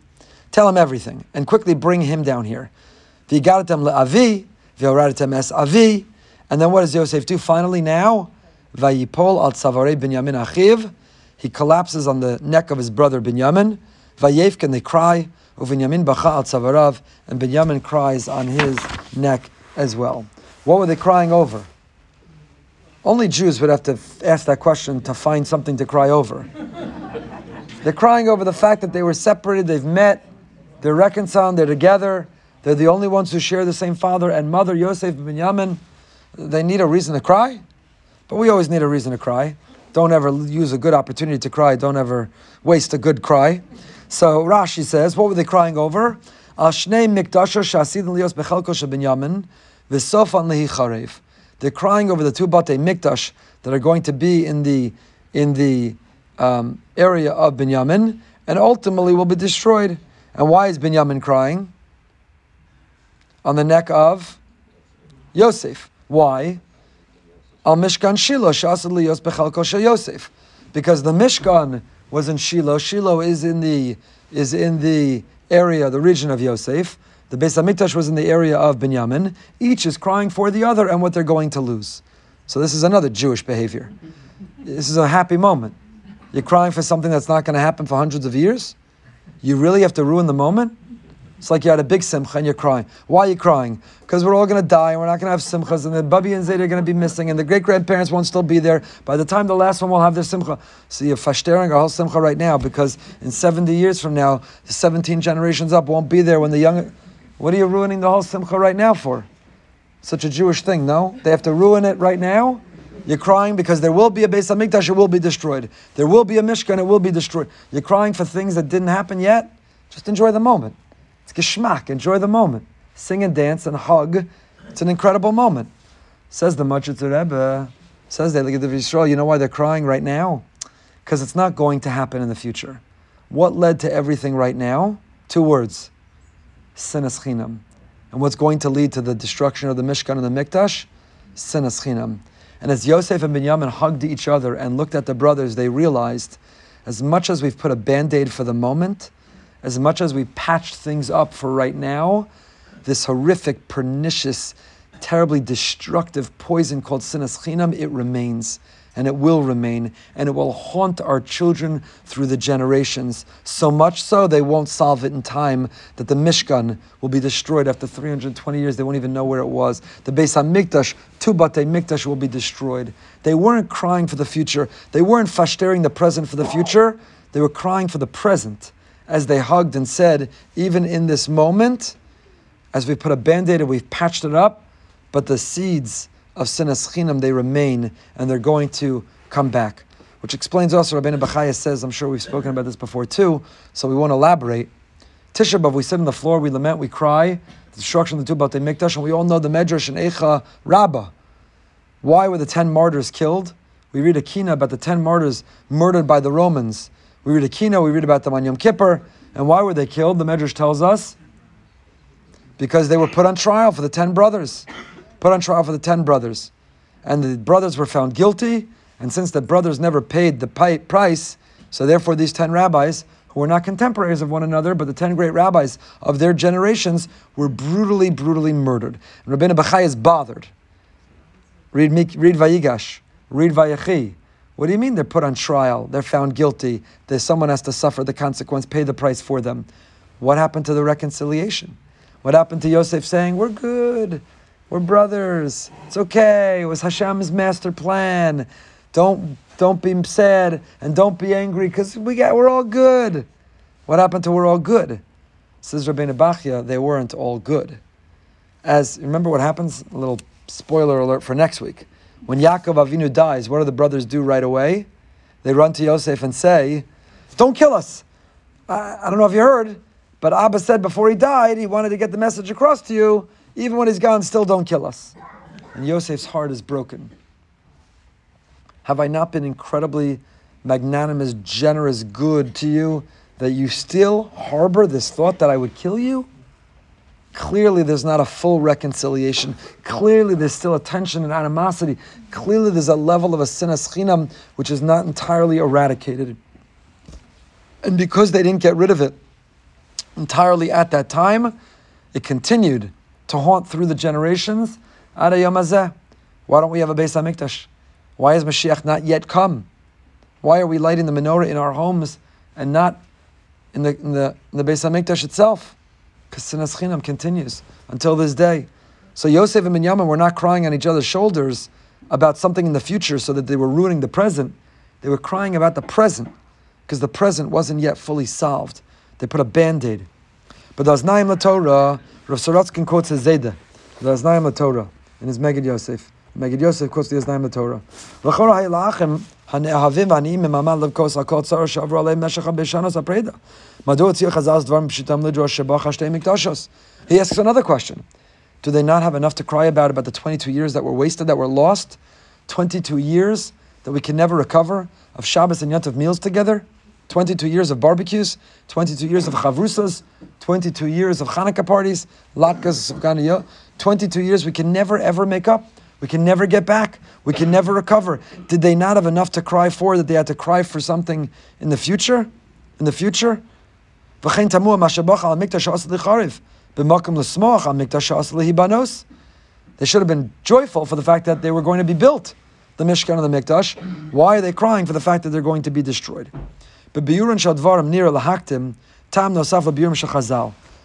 Tell him everything and quickly bring him down here. V'igadatem le'avi, v'yoradatem es avi. And then what does Yosef do finally now? Vayipol al tzavare Binyamin achiv. He collapses on the neck of his brother Binyamin. Vayevk and they cry. Uvinyamin bacha al tzavarav. And Binyamin cries on his neck as well. What were they crying over? Only Jews would have to ask that question to find something to cry over. they're crying over the fact that they were separated, they've met, they're reconciled, they're together, they're the only ones who share the same father and mother, Yosef and Binyamin. They need a reason to cry. But we always need a reason to cry. Don't ever use a good opportunity to cry. Don't ever waste a good cry. So Rashi says, what were they crying over? They're crying over the two bate mikdash that are going to be in the in the um, area of Binyamin and ultimately will be destroyed. And why is Binyamin crying? On the neck of Yosef. Why? Al Mishkan Shiloh Shasad Liyos Bechalko Yosef, because the Mishkan was in Shiloh. Shiloh is in the is in the area, the region of Yosef. The Beis Hamikdash was in the area of Binyamin. Each is crying for the other and what they're going to lose. So this is another Jewish behavior. This is a happy moment. You're crying for something that's not going to happen for hundreds of years. You really have to ruin the moment. It's like you had a big simcha and you're crying. Why are you crying? Because we're all going to die and we're not going to have simchas and the Babi and Zayd are going to be missing and the great grandparents won't still be there. By the time the last one will have their simcha. So you're fashtering our whole simcha right now because in 70 years from now, the 17 generations up won't be there when the young. What are you ruining the whole simcha right now for? Such a Jewish thing, no? They have to ruin it right now? You're crying because there will be a Beis Hamikdash, it will be destroyed. There will be a Mishkan, it will be destroyed. You're crying for things that didn't happen yet? Just enjoy the moment. It's geschmack. Enjoy the moment. Sing and dance and hug. It's an incredible moment. Says the Machitzer Rebbe, says the Yisrael, you know why they're crying right now? Because it's not going to happen in the future. What led to everything right now? Two words. Sinas chinam. And what's going to lead to the destruction of the Mishkan and the Mikdash? Sinas chinam. And as Yosef and Binyamin hugged each other and looked at the brothers, they realized, as much as we've put a band-aid for the moment, as much as we patched things up for right now, this horrific, pernicious, terribly destructive poison called sinas chinam, it remains and it will remain, and it will haunt our children through the generations. So much so they won't solve it in time that the Mishkan will be destroyed after 320 years. They won't even know where it was. The Beis Hamikdash, two Batei Mikdash will be destroyed. They weren't crying for the future. They weren't fashtering the present for the future. They were crying for the present as they hugged and said, even in this moment, as we put a band-aid and we've patched it up, but the seeds of sinas chinam, they remain and they're going to come back. Which explains also, Rabbeinu Bachaya says, I'm sure we've spoken about this before too, so we won't elaborate. Tisha B'Av, we sit on the floor, we lament, we cry, the destruction of the two Batei Mikdash, and we all know the Medrash and Eicha Rabbah. Why were the ten martyrs killed? We read a kina about the ten martyrs murdered by the Romans we read a kino, we read about them on Yom Kippur. And why were they killed? The Medrash tells us because they were put on trial for the ten brothers. Put on trial for the ten brothers. And the brothers were found guilty, and since the brothers never paid the price, so therefore these ten rabbis, who were not contemporaries of one another, but the ten great rabbis of their generations, were brutally, brutally murdered. And Rabbeinu Bachai is bothered. Read, read Vayigash, read Vayechi. What do you mean they're put on trial? They're found guilty. There's someone has to suffer the consequence, pay the price for them. What happened to the reconciliation? What happened to Yosef saying, We're good, we're brothers, it's okay, it was Hashem's master plan. Don't don't be sad and don't be angry because we got we're all good. What happened to we're all good? Says Rabbeinu Bachya, they weren't all good. As remember what happens? A little spoiler alert for next week. When Yaakov Avinu dies, what do the brothers do right away? They run to Yosef and say, Don't kill us. I, I don't know if you heard, but Abba said before he died, he wanted to get the message across to you. Even when he's gone, still don't kill us. And Yosef's heart is broken. Have I not been incredibly magnanimous, generous, good to you that you still harbor this thought that I would kill you? Clearly, there's not a full reconciliation. Clearly, there's still a tension and animosity. Clearly, there's a level of a sinas chinam which is not entirely eradicated. And because they didn't get rid of it entirely at that time, it continued to haunt through the generations. Why don't we have a Beis Hamikdash? Why has Mashiach not yet come? Why are we lighting the menorah in our homes and not in the in the, in the Beis Hamikdash itself? because sinas chinam continues until this day. So Yosef and Binyamin were not crying on each other's shoulders about something in the future so that they were ruining the present. They were crying about the present because the present wasn't yet fully solved. They put a band-aid. But the Aznaim LaTorah, Rav Sorotskin quotes his Zayda, the Aznaim LaTorah, in his Meged Yosef. Meged Yosef quotes the Aznaim LaTorah. L'chora ha'ilachim ha'ne'ahavim ha'ni'im imamad levkos ha'kol tzara sh'avru aleim meshach ha'beshanos ha'preda. He asks another question. Do they not have enough to cry about about the 22 years that were wasted, that were lost? 22 years that we can never recover of Shabbos and Yom meals together? 22 years of barbecues, 22 years of chavrusas, 22 years of Hanukkah parties, latkes, of 22 years we can never ever make up. We can never get back. We can never recover. Did they not have enough to cry for that they had to cry for something in the future? In the future? They should have been joyful for the fact that they were going to be built, the Mishkan and the Mikdash. Why are they crying for the fact that they're going to be destroyed?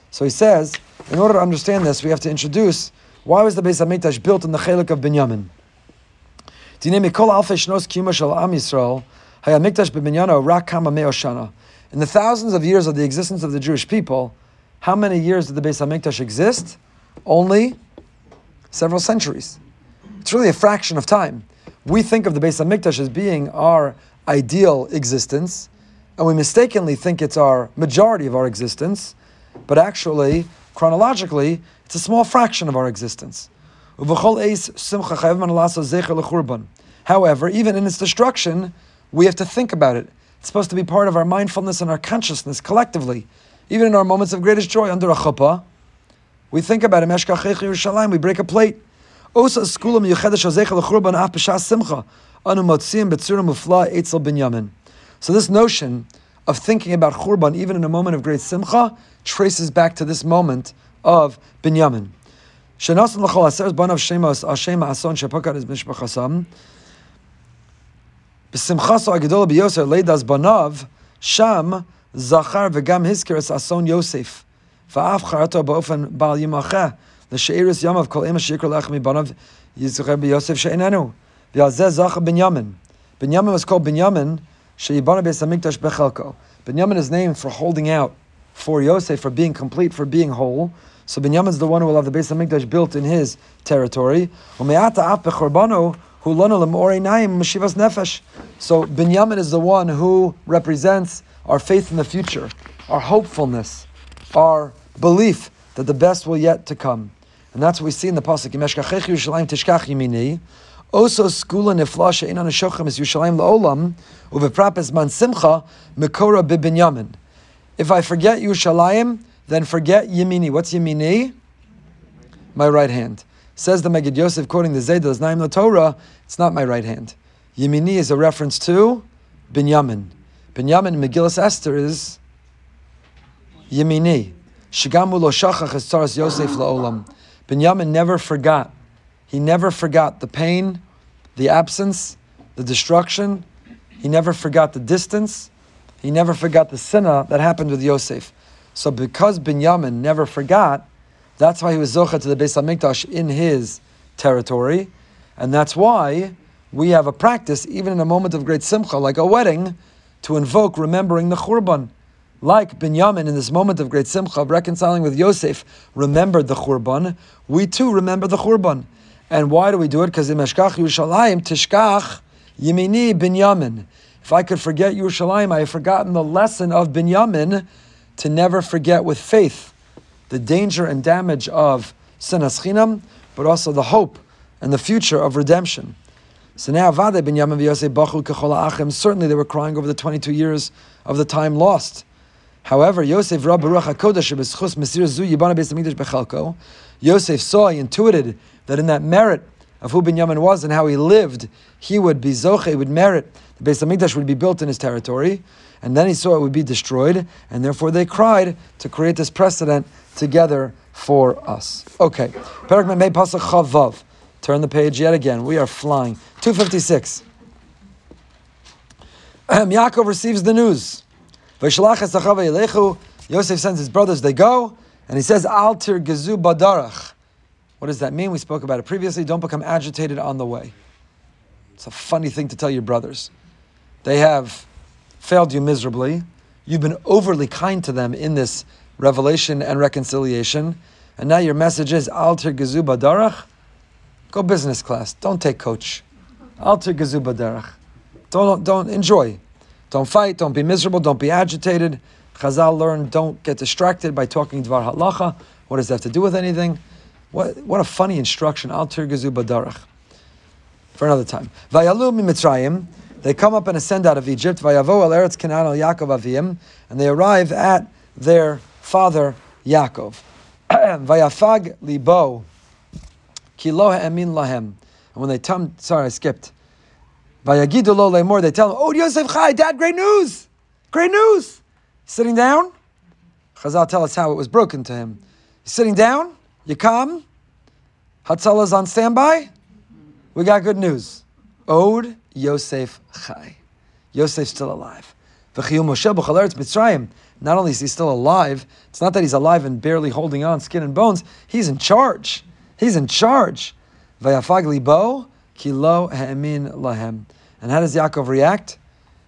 So he says, in order to understand this, we have to introduce why was the Beis Hamikdash built in the Chelik of Binyamin? In the thousands of years of the existence of the Jewish people, how many years did the Beis Hamikdash exist? Only several centuries. It's really a fraction of time. We think of the Beis Hamikdash as being our ideal existence, and we mistakenly think it's our majority of our existence, but actually, chronologically, it's a small fraction of our existence. However, even in its destruction, we have to think about it. It's supposed to be part of our mindfulness and our consciousness collectively. Even in our moments of greatest joy under a chuppah, we think about it. We break a plate. So this notion of thinking about churban, even in a moment of great simcha, traces back to this moment of Binyamin. Es mishpachasam. B'simchaso agedol biyoser leidas banav sham zachar v'gam hizker es ason Yosef. Va'af charato ba'ofen ba'al yimacheh l'she'iris yamav kol ema shikr lech mi banav yizucher b'Yosef she'enenu. V'yazeh zachar Binyamin. Binyamin was called Binyamin she'ibana beis hamikdash bechelko. Binyamin is named for holding out for Yosef, for being complete, for being whole. So Binyamin is the one who will have the Beis Hamikdash built in his territory. So Binyamin is the one who represents our faith in the future, our hopefulness, our belief that the best will yet to come. And that's what we see in the pasuk. Also, skula nifla she'in an is Yushalayim la'olam uveprapes man simcha mekora bibinyamin. If I forget Yushalayim, then forget Yemini. What's Yemini? my right hand. Says the Meged Yosef, quoting the Zayda, Naim the Torah, it's not my right hand. Yemini is a reference to Binyamin. Binyamin in Megillas Esther is Yemini. Shigamu lo shachach es Yosef la'olam. Binyamin never forgot. He never forgot the pain, the absence, the destruction. He never forgot the distance. He never forgot the sinna that happened with Yosef. So because Binyamin never forgot, that's why he was zocha to the Beis Hamikdash in his territory, and that's why we have a practice, even in a moment of great simcha, like a wedding, to invoke remembering the Churban. Like Binyamin in this moment of great simcha, reconciling with Yosef, remembered the Churban, we too remember the Churban. And why do we do it? Because in Meshkach Yerushalayim, Tishkach Yemini Binyamin. If I could forget Yerushalayim, I have forgotten the lesson of Binyamin to never forget with faith the danger and damage of sinas chinam, but also the hope and the future of redemption. So now, Vade Yamin. Certainly, they were crying over the 22 years of the time lost. However, Yosef. Yosef saw, he intuited that in that merit of who Binyamin was and how he lived, he would be zoche, would merit. The Beis Hamikdash would be built in his territory, and then he saw it would be destroyed, and therefore they cried to create this precedent together for us. Okay, Perak Mei Pasach Chavav. Turn the page yet again. We are flying. 256. Yaakov receives the news. Yosef sends his brothers, they go, and he says, Altir Gezu Badarach. What does that mean? We spoke about it previously. Don't become agitated on the way. It's a funny thing to tell your brothers. They have failed you miserably. You've been overly kind to them in this revelation and reconciliation. And now your message is Alter Gezu Badarach. Go business class. Don't take coach. Alter Gezu Badarach. Don't, don't enjoy. Don't fight. Don't be miserable. Don't be agitated. Chazal learn. Don't get distracted by talking Dvar Halacha. What does that have to do with anything? What, what a funny instruction. Alter Gezu Badarach. For another time. Vayalu Mitzrayim. They come up and ascend out of Egypt. Vayavo el Eretz Canaan al Yaakov Avim. And they arrive at their father Yaakov. Vayafag libo kilo ha'emin lahem. And when they come, sorry, I skipped. Vayagidu lo lemor, they tell him, Oh, Yosef Chai, Dad, great news! Great news! Sitting down? Chazal tell us how it was broken to him. He's sitting down, you come, Hatzalah's on standby. We got good news. Ode Yosef Chai. Yosef's still alive. Not only is he still alive, it's not that he's alive and barely holding on skin and bones, he's in charge. He's in charge. Vayafag bo kilo ha'emin lahem. And how does Yaakov react?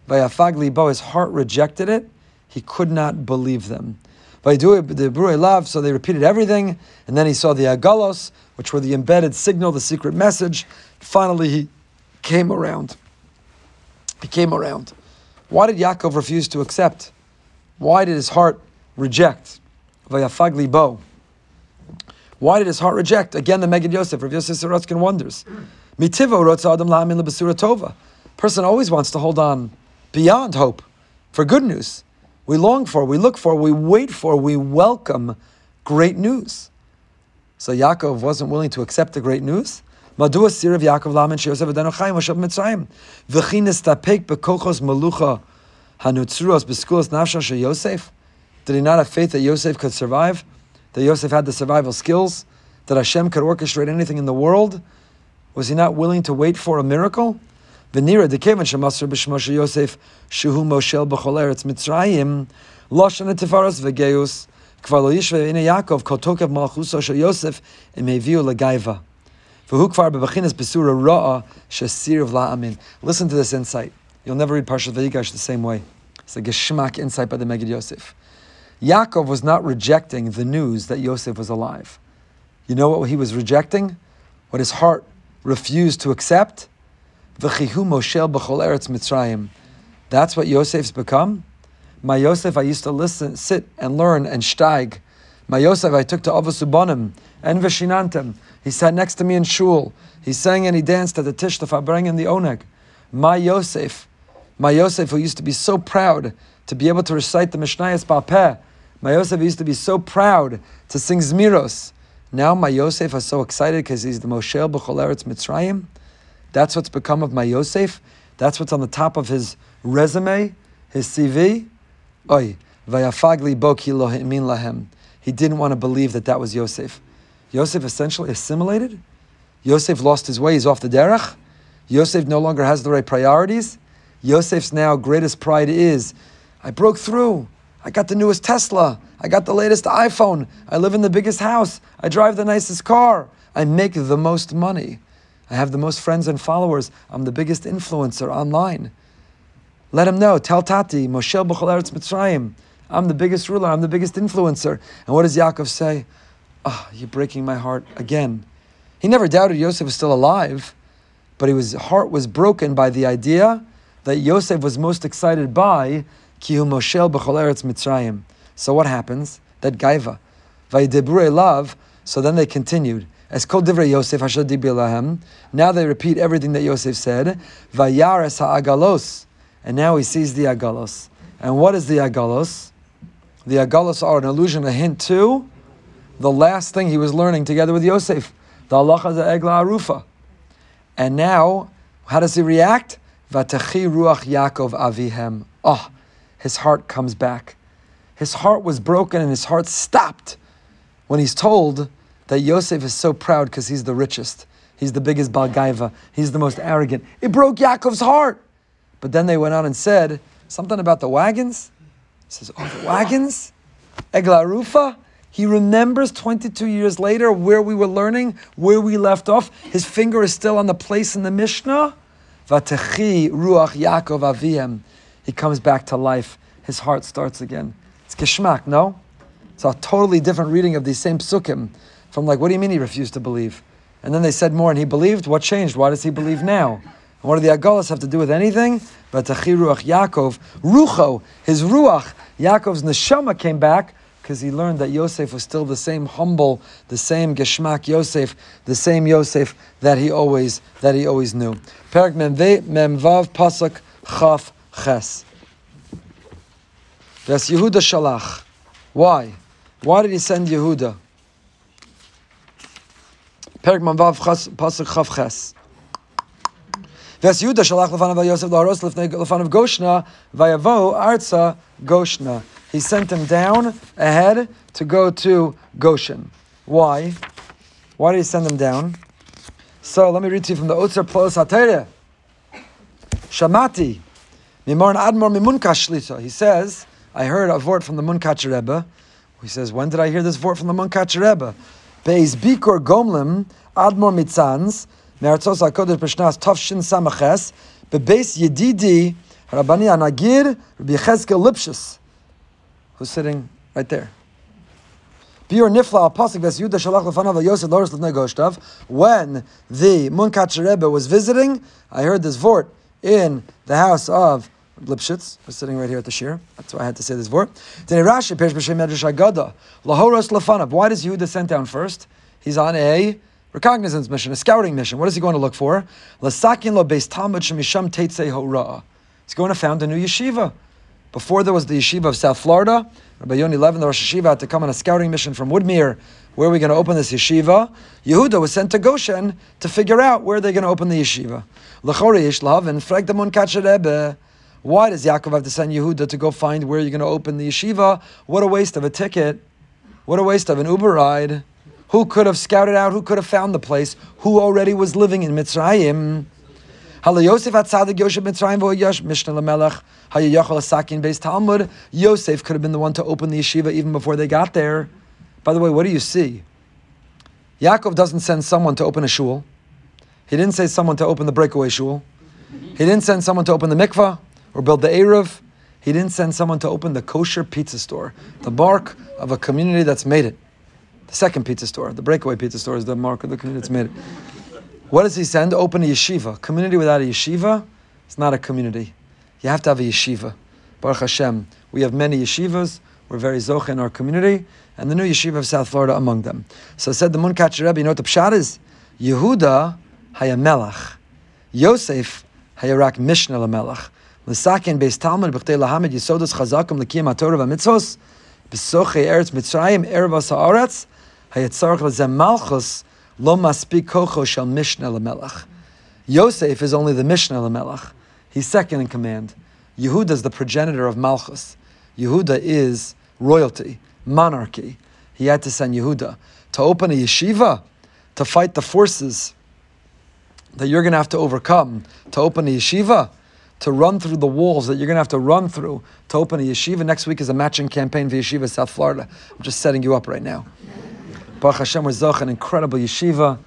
Vayafag bo, his heart rejected it. He could not believe them. So they repeated everything, and then he saw the agalos, which were the embedded signal, the secret message. Finally, he came around. He came around. Why did Yaakov refuse to accept? Why did his heart reject? Vayafagli bo. Why did his heart reject? Again, the Meged Yosef, Rav Yosef Sorotzkin wonders. Mitivo rotza adam la'amin tova. Person always wants to hold on beyond hope for good news. We long for, we look for, we wait for, we welcome great news. So Yaakov wasn't willing to accept the great news. Madua sirav Yaakov lamin sheyosef adenu chayim vashav mitzrayim. V'chi nestapek bekochos malucha Hanutzruos Beskulas Nafsha Yosef? Did he not have faith that Yosef could survive? That Yosef had the survival skills? That Hashem could orchestrate anything in the world? Was he not willing to wait for a miracle? Venira dekevan shemasr b'shmoshe Yosef shuhu moshel b'chol eretz Mitzrayim loshan etifaros v'geus kvar lo yishve ine Yaakov kotokev malchuso shel Yosef emeviu legaiva v'hu kvar bebechinas besura ra'a shesir la'amin. Listen to this insight. You'll never read Parshat Vayigash the same way. It's a geschmack insight by the Meged Yosef. Yaakov was not rejecting the news that Yosef was alive. You know what he was rejecting? What his heart refused to accept? V'chihu moshel b'chol eretz Mitzrayim. That's what Yosef's become? My Yosef, I used to listen, sit and learn and steig. My Yosef, I took to Avasubanim and Veshinantim. He sat next to me in shul. He sang and he danced at the Tish, the Fabreng, and the Oneg. My Yosef, my Yosef, who used to be so proud to be able to recite the Mishnayos Ba'peh, my Yosef used to be so proud to sing Zmiros, Now my Yosef is so excited because he's the Moshe B'chol Eretz Mitzrayim. That's what's become of my Yosef. That's what's on the top of his resume, his CV. Oy, vayafagli boki lo lahem. He didn't want to believe that that was Yosef. Yosef essentially assimilated. Yosef lost his way. He's off the derech. Yosef no longer has the right priorities. Yosef's now greatest pride is, I broke through. I got the newest Tesla. I got the latest iPhone. I live in the biggest house. I drive the nicest car. I make the most money. I have the most friends and followers. I'm the biggest influencer online. Let him know. Tell Tati, Moshe B'chol Eretz Mitzrayim. I'm the biggest ruler. I'm the biggest influencer. And what does Yaakov say? Oh, you're breaking my heart again. He never doubted Yosef was still alive, but his heart was broken by the idea that Yosef was most excited by Kihu B'chol Eretz Mitzrayim. So what happens? That gaiva. Vayidebru love. So then they continued. As kol divrei Yosef lahem. Now they repeat everything that Yosef said. Vayares ha'agalos. And now he sees the agalos. And what is the agalos? The agalos are an allusion, a hint to the last thing he was learning together with Yosef. The halacha egla arufa. And now, how does he react? Vatachi ruach Yaakov avihem. Oh, his heart comes back. His heart was broken and his heart stopped when he's told that Yosef is so proud because he's the richest. He's the biggest Balgaiva. He's the most arrogant. It broke Yaakov's heart. But then they went on and said something about the wagons. He says, Oh, the wagons? Eglarufa? He remembers 22 years later where we were learning, where we left off. His finger is still on the place in the Mishnah. Vatechi Ruach Yaakov Aviem. He comes back to life. His heart starts again. It's geschmack, no? It's a totally different reading of these same psukim from like, what do you mean he refused to believe? And then they said more, and he believed. What changed? Why does he believe now? And what do the agalas have to do with anything? But ruach Yaakov, rucho, his ruach, Yaakov's neshama came back because he learned that Yosef was still the same humble, the same geschmack Yosef, the same Yosef that he always that he always knew. Perak memve memvav pasuk chaf Ches. Yes, Yehuda Shalach. Why? Why did he send Yehuda? Perik Manvav Pasuk Chav Ches. Yes, Yehuda Shalach Lefanav Yosef Laros Lefanav Goshna Vayavo Arza Goshna. He sent him down ahead to go to Goshen. Why? Why did he send him down? So let me read to you from the Otzer Plus Hatere. Shamati. Mimor Admor Mimunkash. He says, I heard a vort from the Munkach Rebbe. He says, when did I hear this vort from the Munkach Rebbe? Beis Bikor Gomlim Admor Mitzans Me'artzos HaKodesh B'Shnas Tavshin Samaches Bebeis Yedidi Rabbani Anagir Rabbi Yechezkel Lipschitz who's sitting right there. When the Munkach Rebbe was visiting, I heard this vort in the house of Lipschitz was sitting right here at the shir. That's why I had to say this word. Then Rashi appears b'shem medrash agada lahoros lefanav. Why does Yehuda sent down first? He's on a recognizance mission, a scouting mission. What is he going to look for? Lasakin lo beis talmud shemisham teitzei hora. He's going to found a new yeshiva. Before there was the yeshiva of South Florida, Rabbi Yoni Levin, the Rosh Yeshiva, had to come on a scouting mission from Woodmere. Where are we going to open this yeshiva? Yehuda was sent to Goshen to figure out where they're going to open the yeshiva. L'chori frag the mun why does Yaakov have to send Yehuda to go find where you're going to open the yeshiva? What a waste of a ticket. What a waste of an Uber ride. Who could have scouted out? Who could have found the place? Who already was living in Mitzrayim? Yosef could have been the one to open the yeshiva even before they got there. By the way, what do you see? Yaakov doesn't send someone to open a shul. He didn't say someone to open the breakaway shul. He didn't send someone to open the mikvah or build the Eruv. He didn't send someone to open the kosher pizza store, the mark of a community that's made it. The second pizza store, the breakaway pizza store, is the mark of the community that's made it. What does he send? Open a yeshiva. Community without a yeshiva is not a community. You have to have a yeshiva. Baruch Hashem. We have many yeshivas. We're very zoch in our community, and the new yeshiva of South Florida among them. So said the Munkach Rebbe, you know what the pshat is? Yehuda hayamelach. Yosef hayarak mishnah lamelach. L'sakin beis Talmud b'chtei lahamed yisodos chazakim l'kiyam haTorah v'mitzvos b'sochei eretz Mitzrayim ervas ha'aretz Hayetzarach lezem malchus lo maspik kocho shel mishnah lemelach. Yosef is only the mishnah lemelach. He's second in command. Yehuda is the progenitor of malchus. Yehuda is royalty, monarchy. He had to send Yehuda to open a yeshiva, to fight the forces that you're going to have to overcome, to open a yeshiva, to run through the walls that you're going to have to run through to open a yeshiva. Next week is a matching campaign for Yeshiva South Florida. I'm just setting you up right now. Baruch Hashem, we're Zoch, an incredible yeshiva.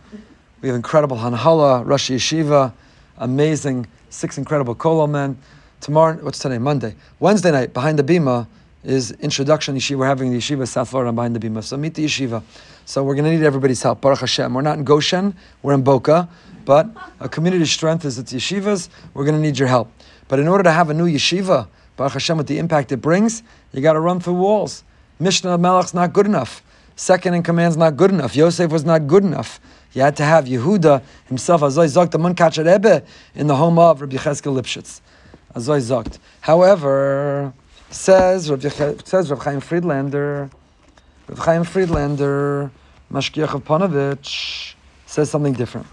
We have incredible Hanhala, Rosh Yeshiva, amazing, six incredible Kollel men. Tomorrow, what's today? Monday. Wednesday night, behind the Bima, is introduction yeshiva. We're having the yeshiva South Florida behind the Bima. So meet the yeshiva. So we're going to need everybody's help. Baruch Hashem. We're not in Goshen, we're in Boca, but a community strength is its yeshivas. We're going to need your help. But in order to have a new yeshiva, Baruch Hashem, with the impact it brings, you got to run through walls. Mishnah Melach's not good enough. Second in command's not good enough. Yosef was not good enough. You had to have Yehuda himself, Azoy Zogt, the Munkacher Rebbe, in the home of Rabbi Cheskel Lipschitz. Azoy Zogt. However, says Rabbi, says Rabbi Chaim Friedlander, Rabbi Chaim Friedlander, Mashgiach of Panovich, says something different.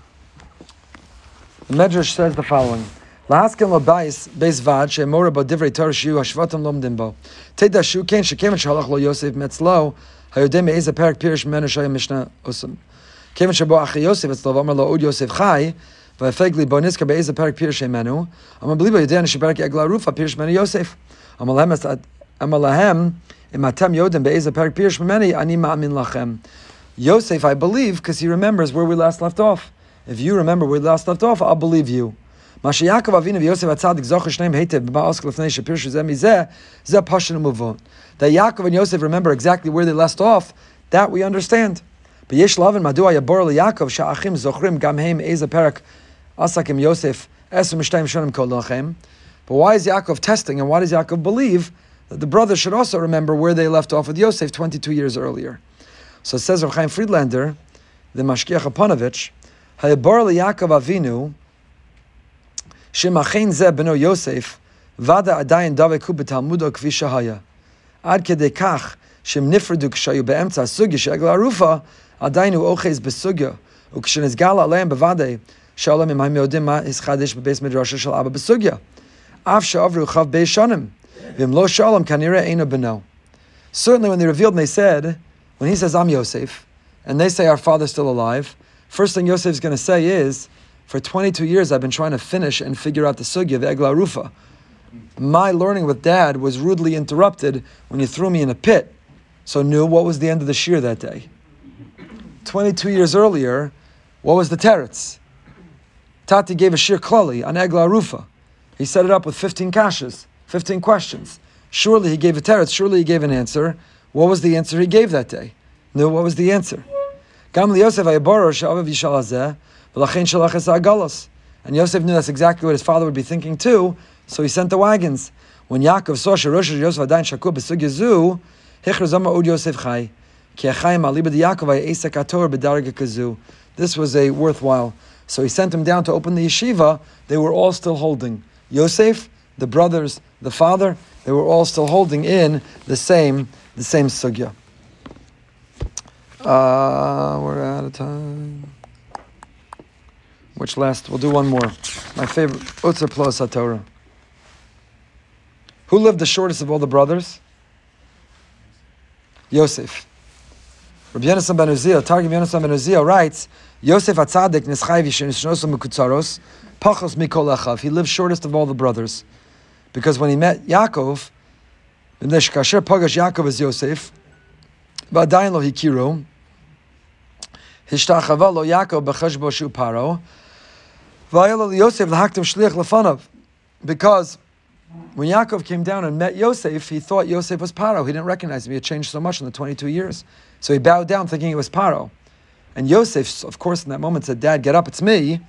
The Medrash says the following. Lahaskin lo bais beis vad she'emora bo divrei Torah shiu hashvatim lomdim bo. Teda shu ken shekemen shalach lo Yosef metzlo hayodem me'ez perak pirish menu mishnah osam. Kemen shabo achi Yosef etzlo v'amar lo Yosef chai v'afeg li bo nizka be'ez perak pirish menu amar believe yodei anish egla rufa pirish menu Yosef amar lahem amar lahem im atem yodem be'ez perak pirish menu ani ma'amin lachem. Yosef, I believe, because he remembers where we last left off. If you remember where we last left off, I'll believe you. מה שיעקב אבינו ויוסף הצדיק זוכר שניהם היטב במאוסק לפני שפירשו זה מזה, זה פשט ומובן. That Yaakov and Yosef remember exactly where they left off, that we understand. ויש להבין מדוע יבור ליעקב שהאחים זוכרים גם הם איזה פרק עסק Yosef יוסף עשר ושתיים Kol קודם But why is Yaakov testing and why does Yaakov believe that the brothers should also remember where they left off with Yosef 22 years earlier? So it says Rav Chaim Friedlander, the Mashgiach Aponovich, Hayabor Yaakov Avinu שמאכן זה בנו יוסף, ודא עדיין דבקו בתלמודו כפי שהיה. עד כדי כך שהם נפרדו כשהיו באמצע הסוגיה של עגל ערופה, עדיין הוא אוחז בסוגיה, וכשנסגל עליהם בוודאי, שאלו אם הם יודעים מה הסחדש בבית מדרשה של אבא בסוגיה. אף שעברו חב בי שנים, ואם לא שאלם כנראה אינו בנו. Certainly when they revealed and they said, when he says, I'm Yosef, and they say, our father's still alive, first thing Yosef's going to say is, for 22 years, I've been trying to finish and figure out the sugya, the Egla Rufa. My learning with dad was rudely interrupted when you threw me in a pit. So knew what was the end of the shiur that day. 22 years earlier, what was the teretz? Tati gave a shiur klali on Egla Rufa. He set it up with 15 kashas, 15 questions. Surely he gave a teretz, surely he gave an answer. What was the answer he gave that day? Knew what was the answer. Yosef and Yosef knew that's exactly what his father would be thinking too, so he sent the wagons. When Yaakov saw Sherosh Yosef Adain Shakub Besugya Zu, Hichrazama Ud Yosef Chai, This was a worthwhile. So he sent him down to open the yeshiva. They were all still holding. Yosef, the brothers, the father, they were all still holding in the same, the same sugya. Uh, we're out of time. Which last? We'll do one more. My favorite, Utzer Plus HaTorah. Who lived the shortest of all the brothers? Yosef. Rabbi Yonasan ben Uziel, Targum Yonasan ben Uziel writes, Yosef Atzadik Nischai Vishnosom Mekutzaros, Pachos Mikol Achav. He lived shortest of all the brothers. Because when he met Yaakov, Kasher Pagash Yaakov is Yosef, V'adayin lo hikiru, Hishtachava lo Yaakov b'cheshbo shu paro, because when Yaakov came down and met Yosef, he thought Yosef was Paro. He didn't recognize him. He had changed so much in the 22 years. So he bowed down thinking it was Paro. And Yosef, of course, in that moment said, Dad, get up, it's me.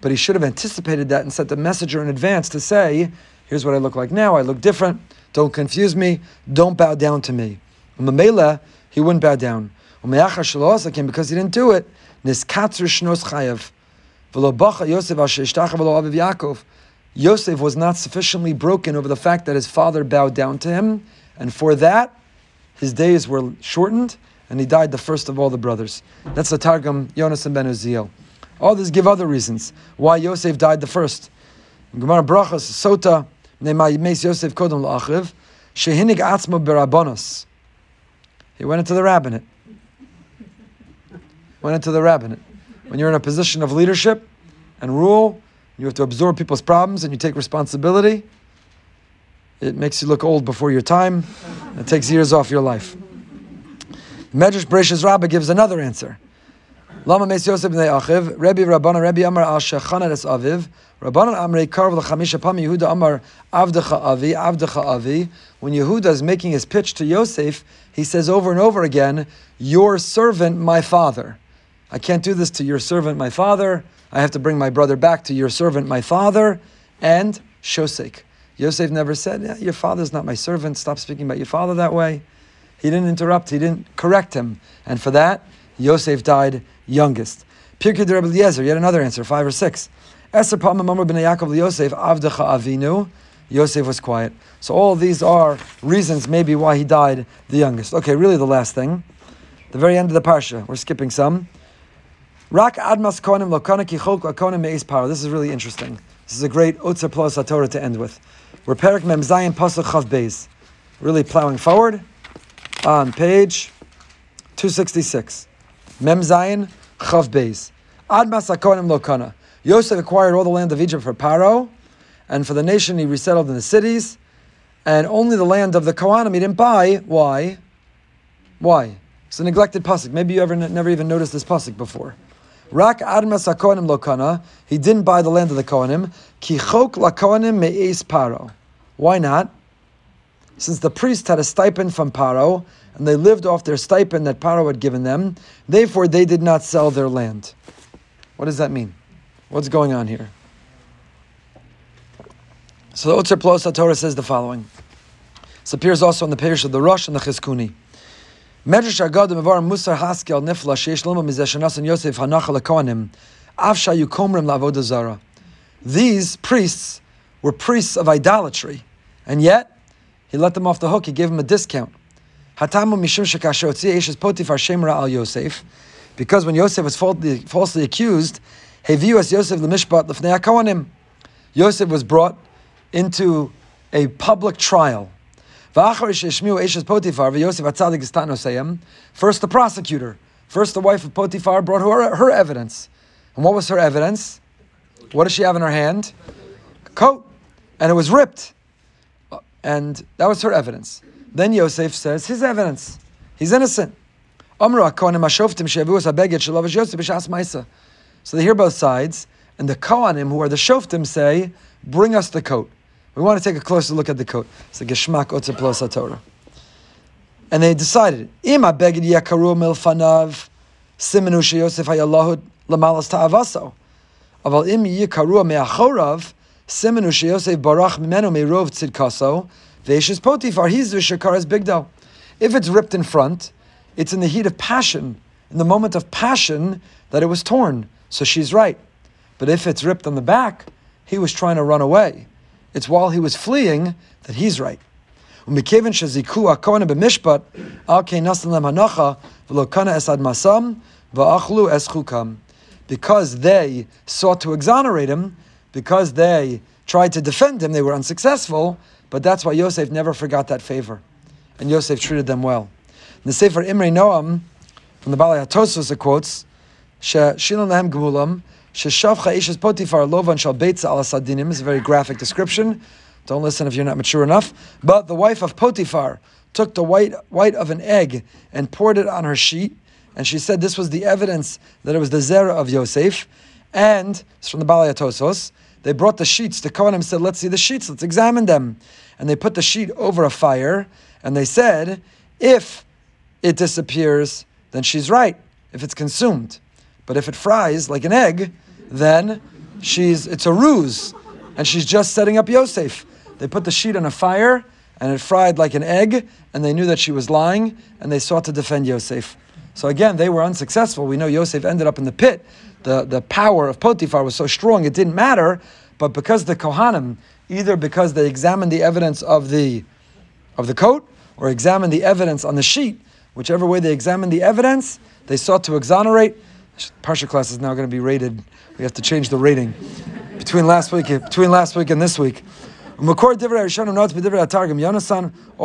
But he should have anticipated that and sent the messenger in advance to say, Here's what I look like now. I look different. Don't confuse me. Don't bow down to me. Mamela, he wouldn't bow down. Because he didn't do it. Yosef Yosef was not sufficiently broken over the fact that his father bowed down to him, and for that, his days were shortened, and he died the first of all the brothers. That's the Targum Yonasan Ben Uziel. Others give other reasons why Yosef died the first. Gemara Brachas, Sota, Meis Yosef Kodom La'achiv, Shehinig Atzmo Berabonos. He went into the rabbinate. Went into the rabbinate. When you're in a position of leadership and rule, you have to absorb people's problems and you take responsibility. It makes you look old before your time. It takes years off your life. Medrash Bereishis Rabbah gives another answer. Lama Mes Yosef b'nei Achiv, Rebbe Rabbana, Rebbe Amar es Aviv, Rabbanan Amrei Karv l'chamisha pam Yehuda Amar Avdecha Avi, Avdecha Avi. When Yehuda is making his pitch to Yosef, he says over and over again, Your servant, my father. I can't do this to your servant, my father. I have to bring my brother back to your servant, my father, and Shosek. Yosef never said, yeah, Your father's not my servant. Stop speaking about your father that way. He didn't interrupt, he didn't correct him. And for that, Yosef died youngest. Pirkei de Rebbe Eliezer, yet another answer, five or six. Eser Pama Mamar ben Yaakov Yosef Avdecha Avinu. Yosef was quiet. So all these are reasons maybe why he died the youngest. Okay, really the last thing. The very end of the parsha. We're skipping some. Rak Admas Konim Lokana Kichok Akonim Meis Paro. This is really interesting. This is a great Otzar Plaos Torah to end with. We're Perek Mem Zayin Pasuk Chaf Beis. Really plowing forward on page 266. Mem Zayin Chaf Beis. Admas Akonim Lokana. Yosef acquired all the land of Egypt for Paro, and for the nation he resettled in the cities, and only the land of the Kohanim he didn't buy. Why? Why? It's a neglected pasuk. Maybe you ever never even noticed this pasuk before. Rak admas hakohanim lokana. He didn't buy the land of the Kohanim. Kichok lakohanim me'es paro. Why not? Since the priest had a stipend from Paro, and they lived off their stipend that Paro had given them, therefore they did not sell their land. What does that mean? What's going on here? So the Otzar Plaos Torah says the following. This appears also in the perush of the Rosh and the Chizkuni. Medrash Agadim Avar Musar Haskel Nifla Sheish Loma Mizeh and Yosef Hanachal Kohanim Av Shayu Komrim Lavoda Zara. These priests were priests of idolatry, and yet he let them off the hook. He gave them a discount. Hatamu Mishum Shekashotzi Eshes Potifar Shemra Al Yosef, because when Yosef was falsely accused, Heviu as Yosef the Mishpat Lefnei HaKohanim. Yosef was brought into a public trial. First the prosecutor, first the wife of Potiphar brought her, her evidence. And what was her evidence? What does she have in her hand? A coat. And it was ripped. And that was her evidence. Then Yosef says his evidence. He's innocent. So they hear both sides, and the Kohanim, who are the Shoftim, say, Bring us the coat. We want to take a closer look at the coat. It's the Geshmak Otzar Plaos Torah. And they decided, Ima beged yakaru milfanav simenu sheyosef hayalahud lamalas ta'avaso. Aval im yikaru me'achorav simenu sheyosef barach mimenu me'rov tzidkaso ve'eshes potifar hizu shakaras bigdal. If it's ripped in front, it's in the heat of passion, in the moment of passion, that it was torn. So she's right. But if it's ripped on the back, he was trying to run away. It's while he was fleeing that he's right. Because they sought to exonerate him, because they tried to defend him, they were unsuccessful, but that's why Yosef never forgot that favor. And Yosef treated them well. In the Sefer Imre Noam, from the Balei HaTosfos, it quotes, sheshavcha ishes potifar lovan shal beitza al sadinim. is a very graphic description. Don't listen if you're not mature enough. But the wife of Potiphar took the white, white of an egg and poured it on her sheet. And she said this was the evidence that it was the Zera of Yosef. And it's from the Balei. They brought the sheets. The Kohanim said, Let's see the sheets, let's examine them. And they put the sheet over a fire. And they said, If it disappears, then she's right. If it's consumed. But if it fries like an egg, then she's it's a ruse, and she's just setting up Yosef. They put the sheet on a fire, and it fried like an egg, and they knew that she was lying, and they sought to defend Yosef. So again, they were unsuccessful. We know Yosef ended up in the pit. The, the power of Potiphar was so strong, it didn't matter. But because the Kohanim, either because they examined the evidence of the, of the coat or examined the evidence on the sheet, whichever way they examined the evidence, they sought to exonerate. Parsha class is now going to be rated. We have to change the rating between last week, between last week and this week. All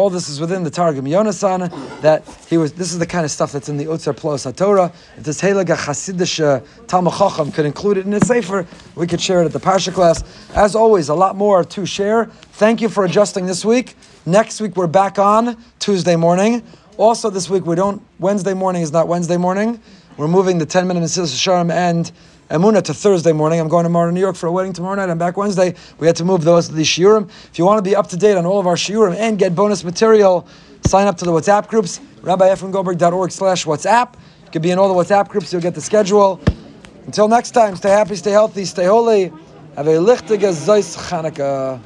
this is within the Targum Yonasan. That he was. This is the kind of stuff that's in the Otzar Plaos HaTorah. If this Helaga Hasidish uh, Talmid Chacham could include it in his sefer, we could share it at the Parsha class. As always, a lot more to share. Thank you for adjusting this week. Next week we're back on Tuesday morning. Also this week we don't. Wednesday morning is not Wednesday morning. We're moving the 10 minute Mesilas Yesharim and Emuna to Thursday morning. I'm going tomorrow to New York for a wedding tomorrow night. I'm back Wednesday. We had to move those to the shiurim. If you want to be up to date on all of our shiurim and get bonus material, sign up to the WhatsApp groups. RabbiEphraimGoldberg.org slash WhatsApp. You can be in all the WhatsApp groups. You'll get the schedule. Until next time, stay happy, stay healthy, stay holy. Have a lichtige Zeus Chanukah.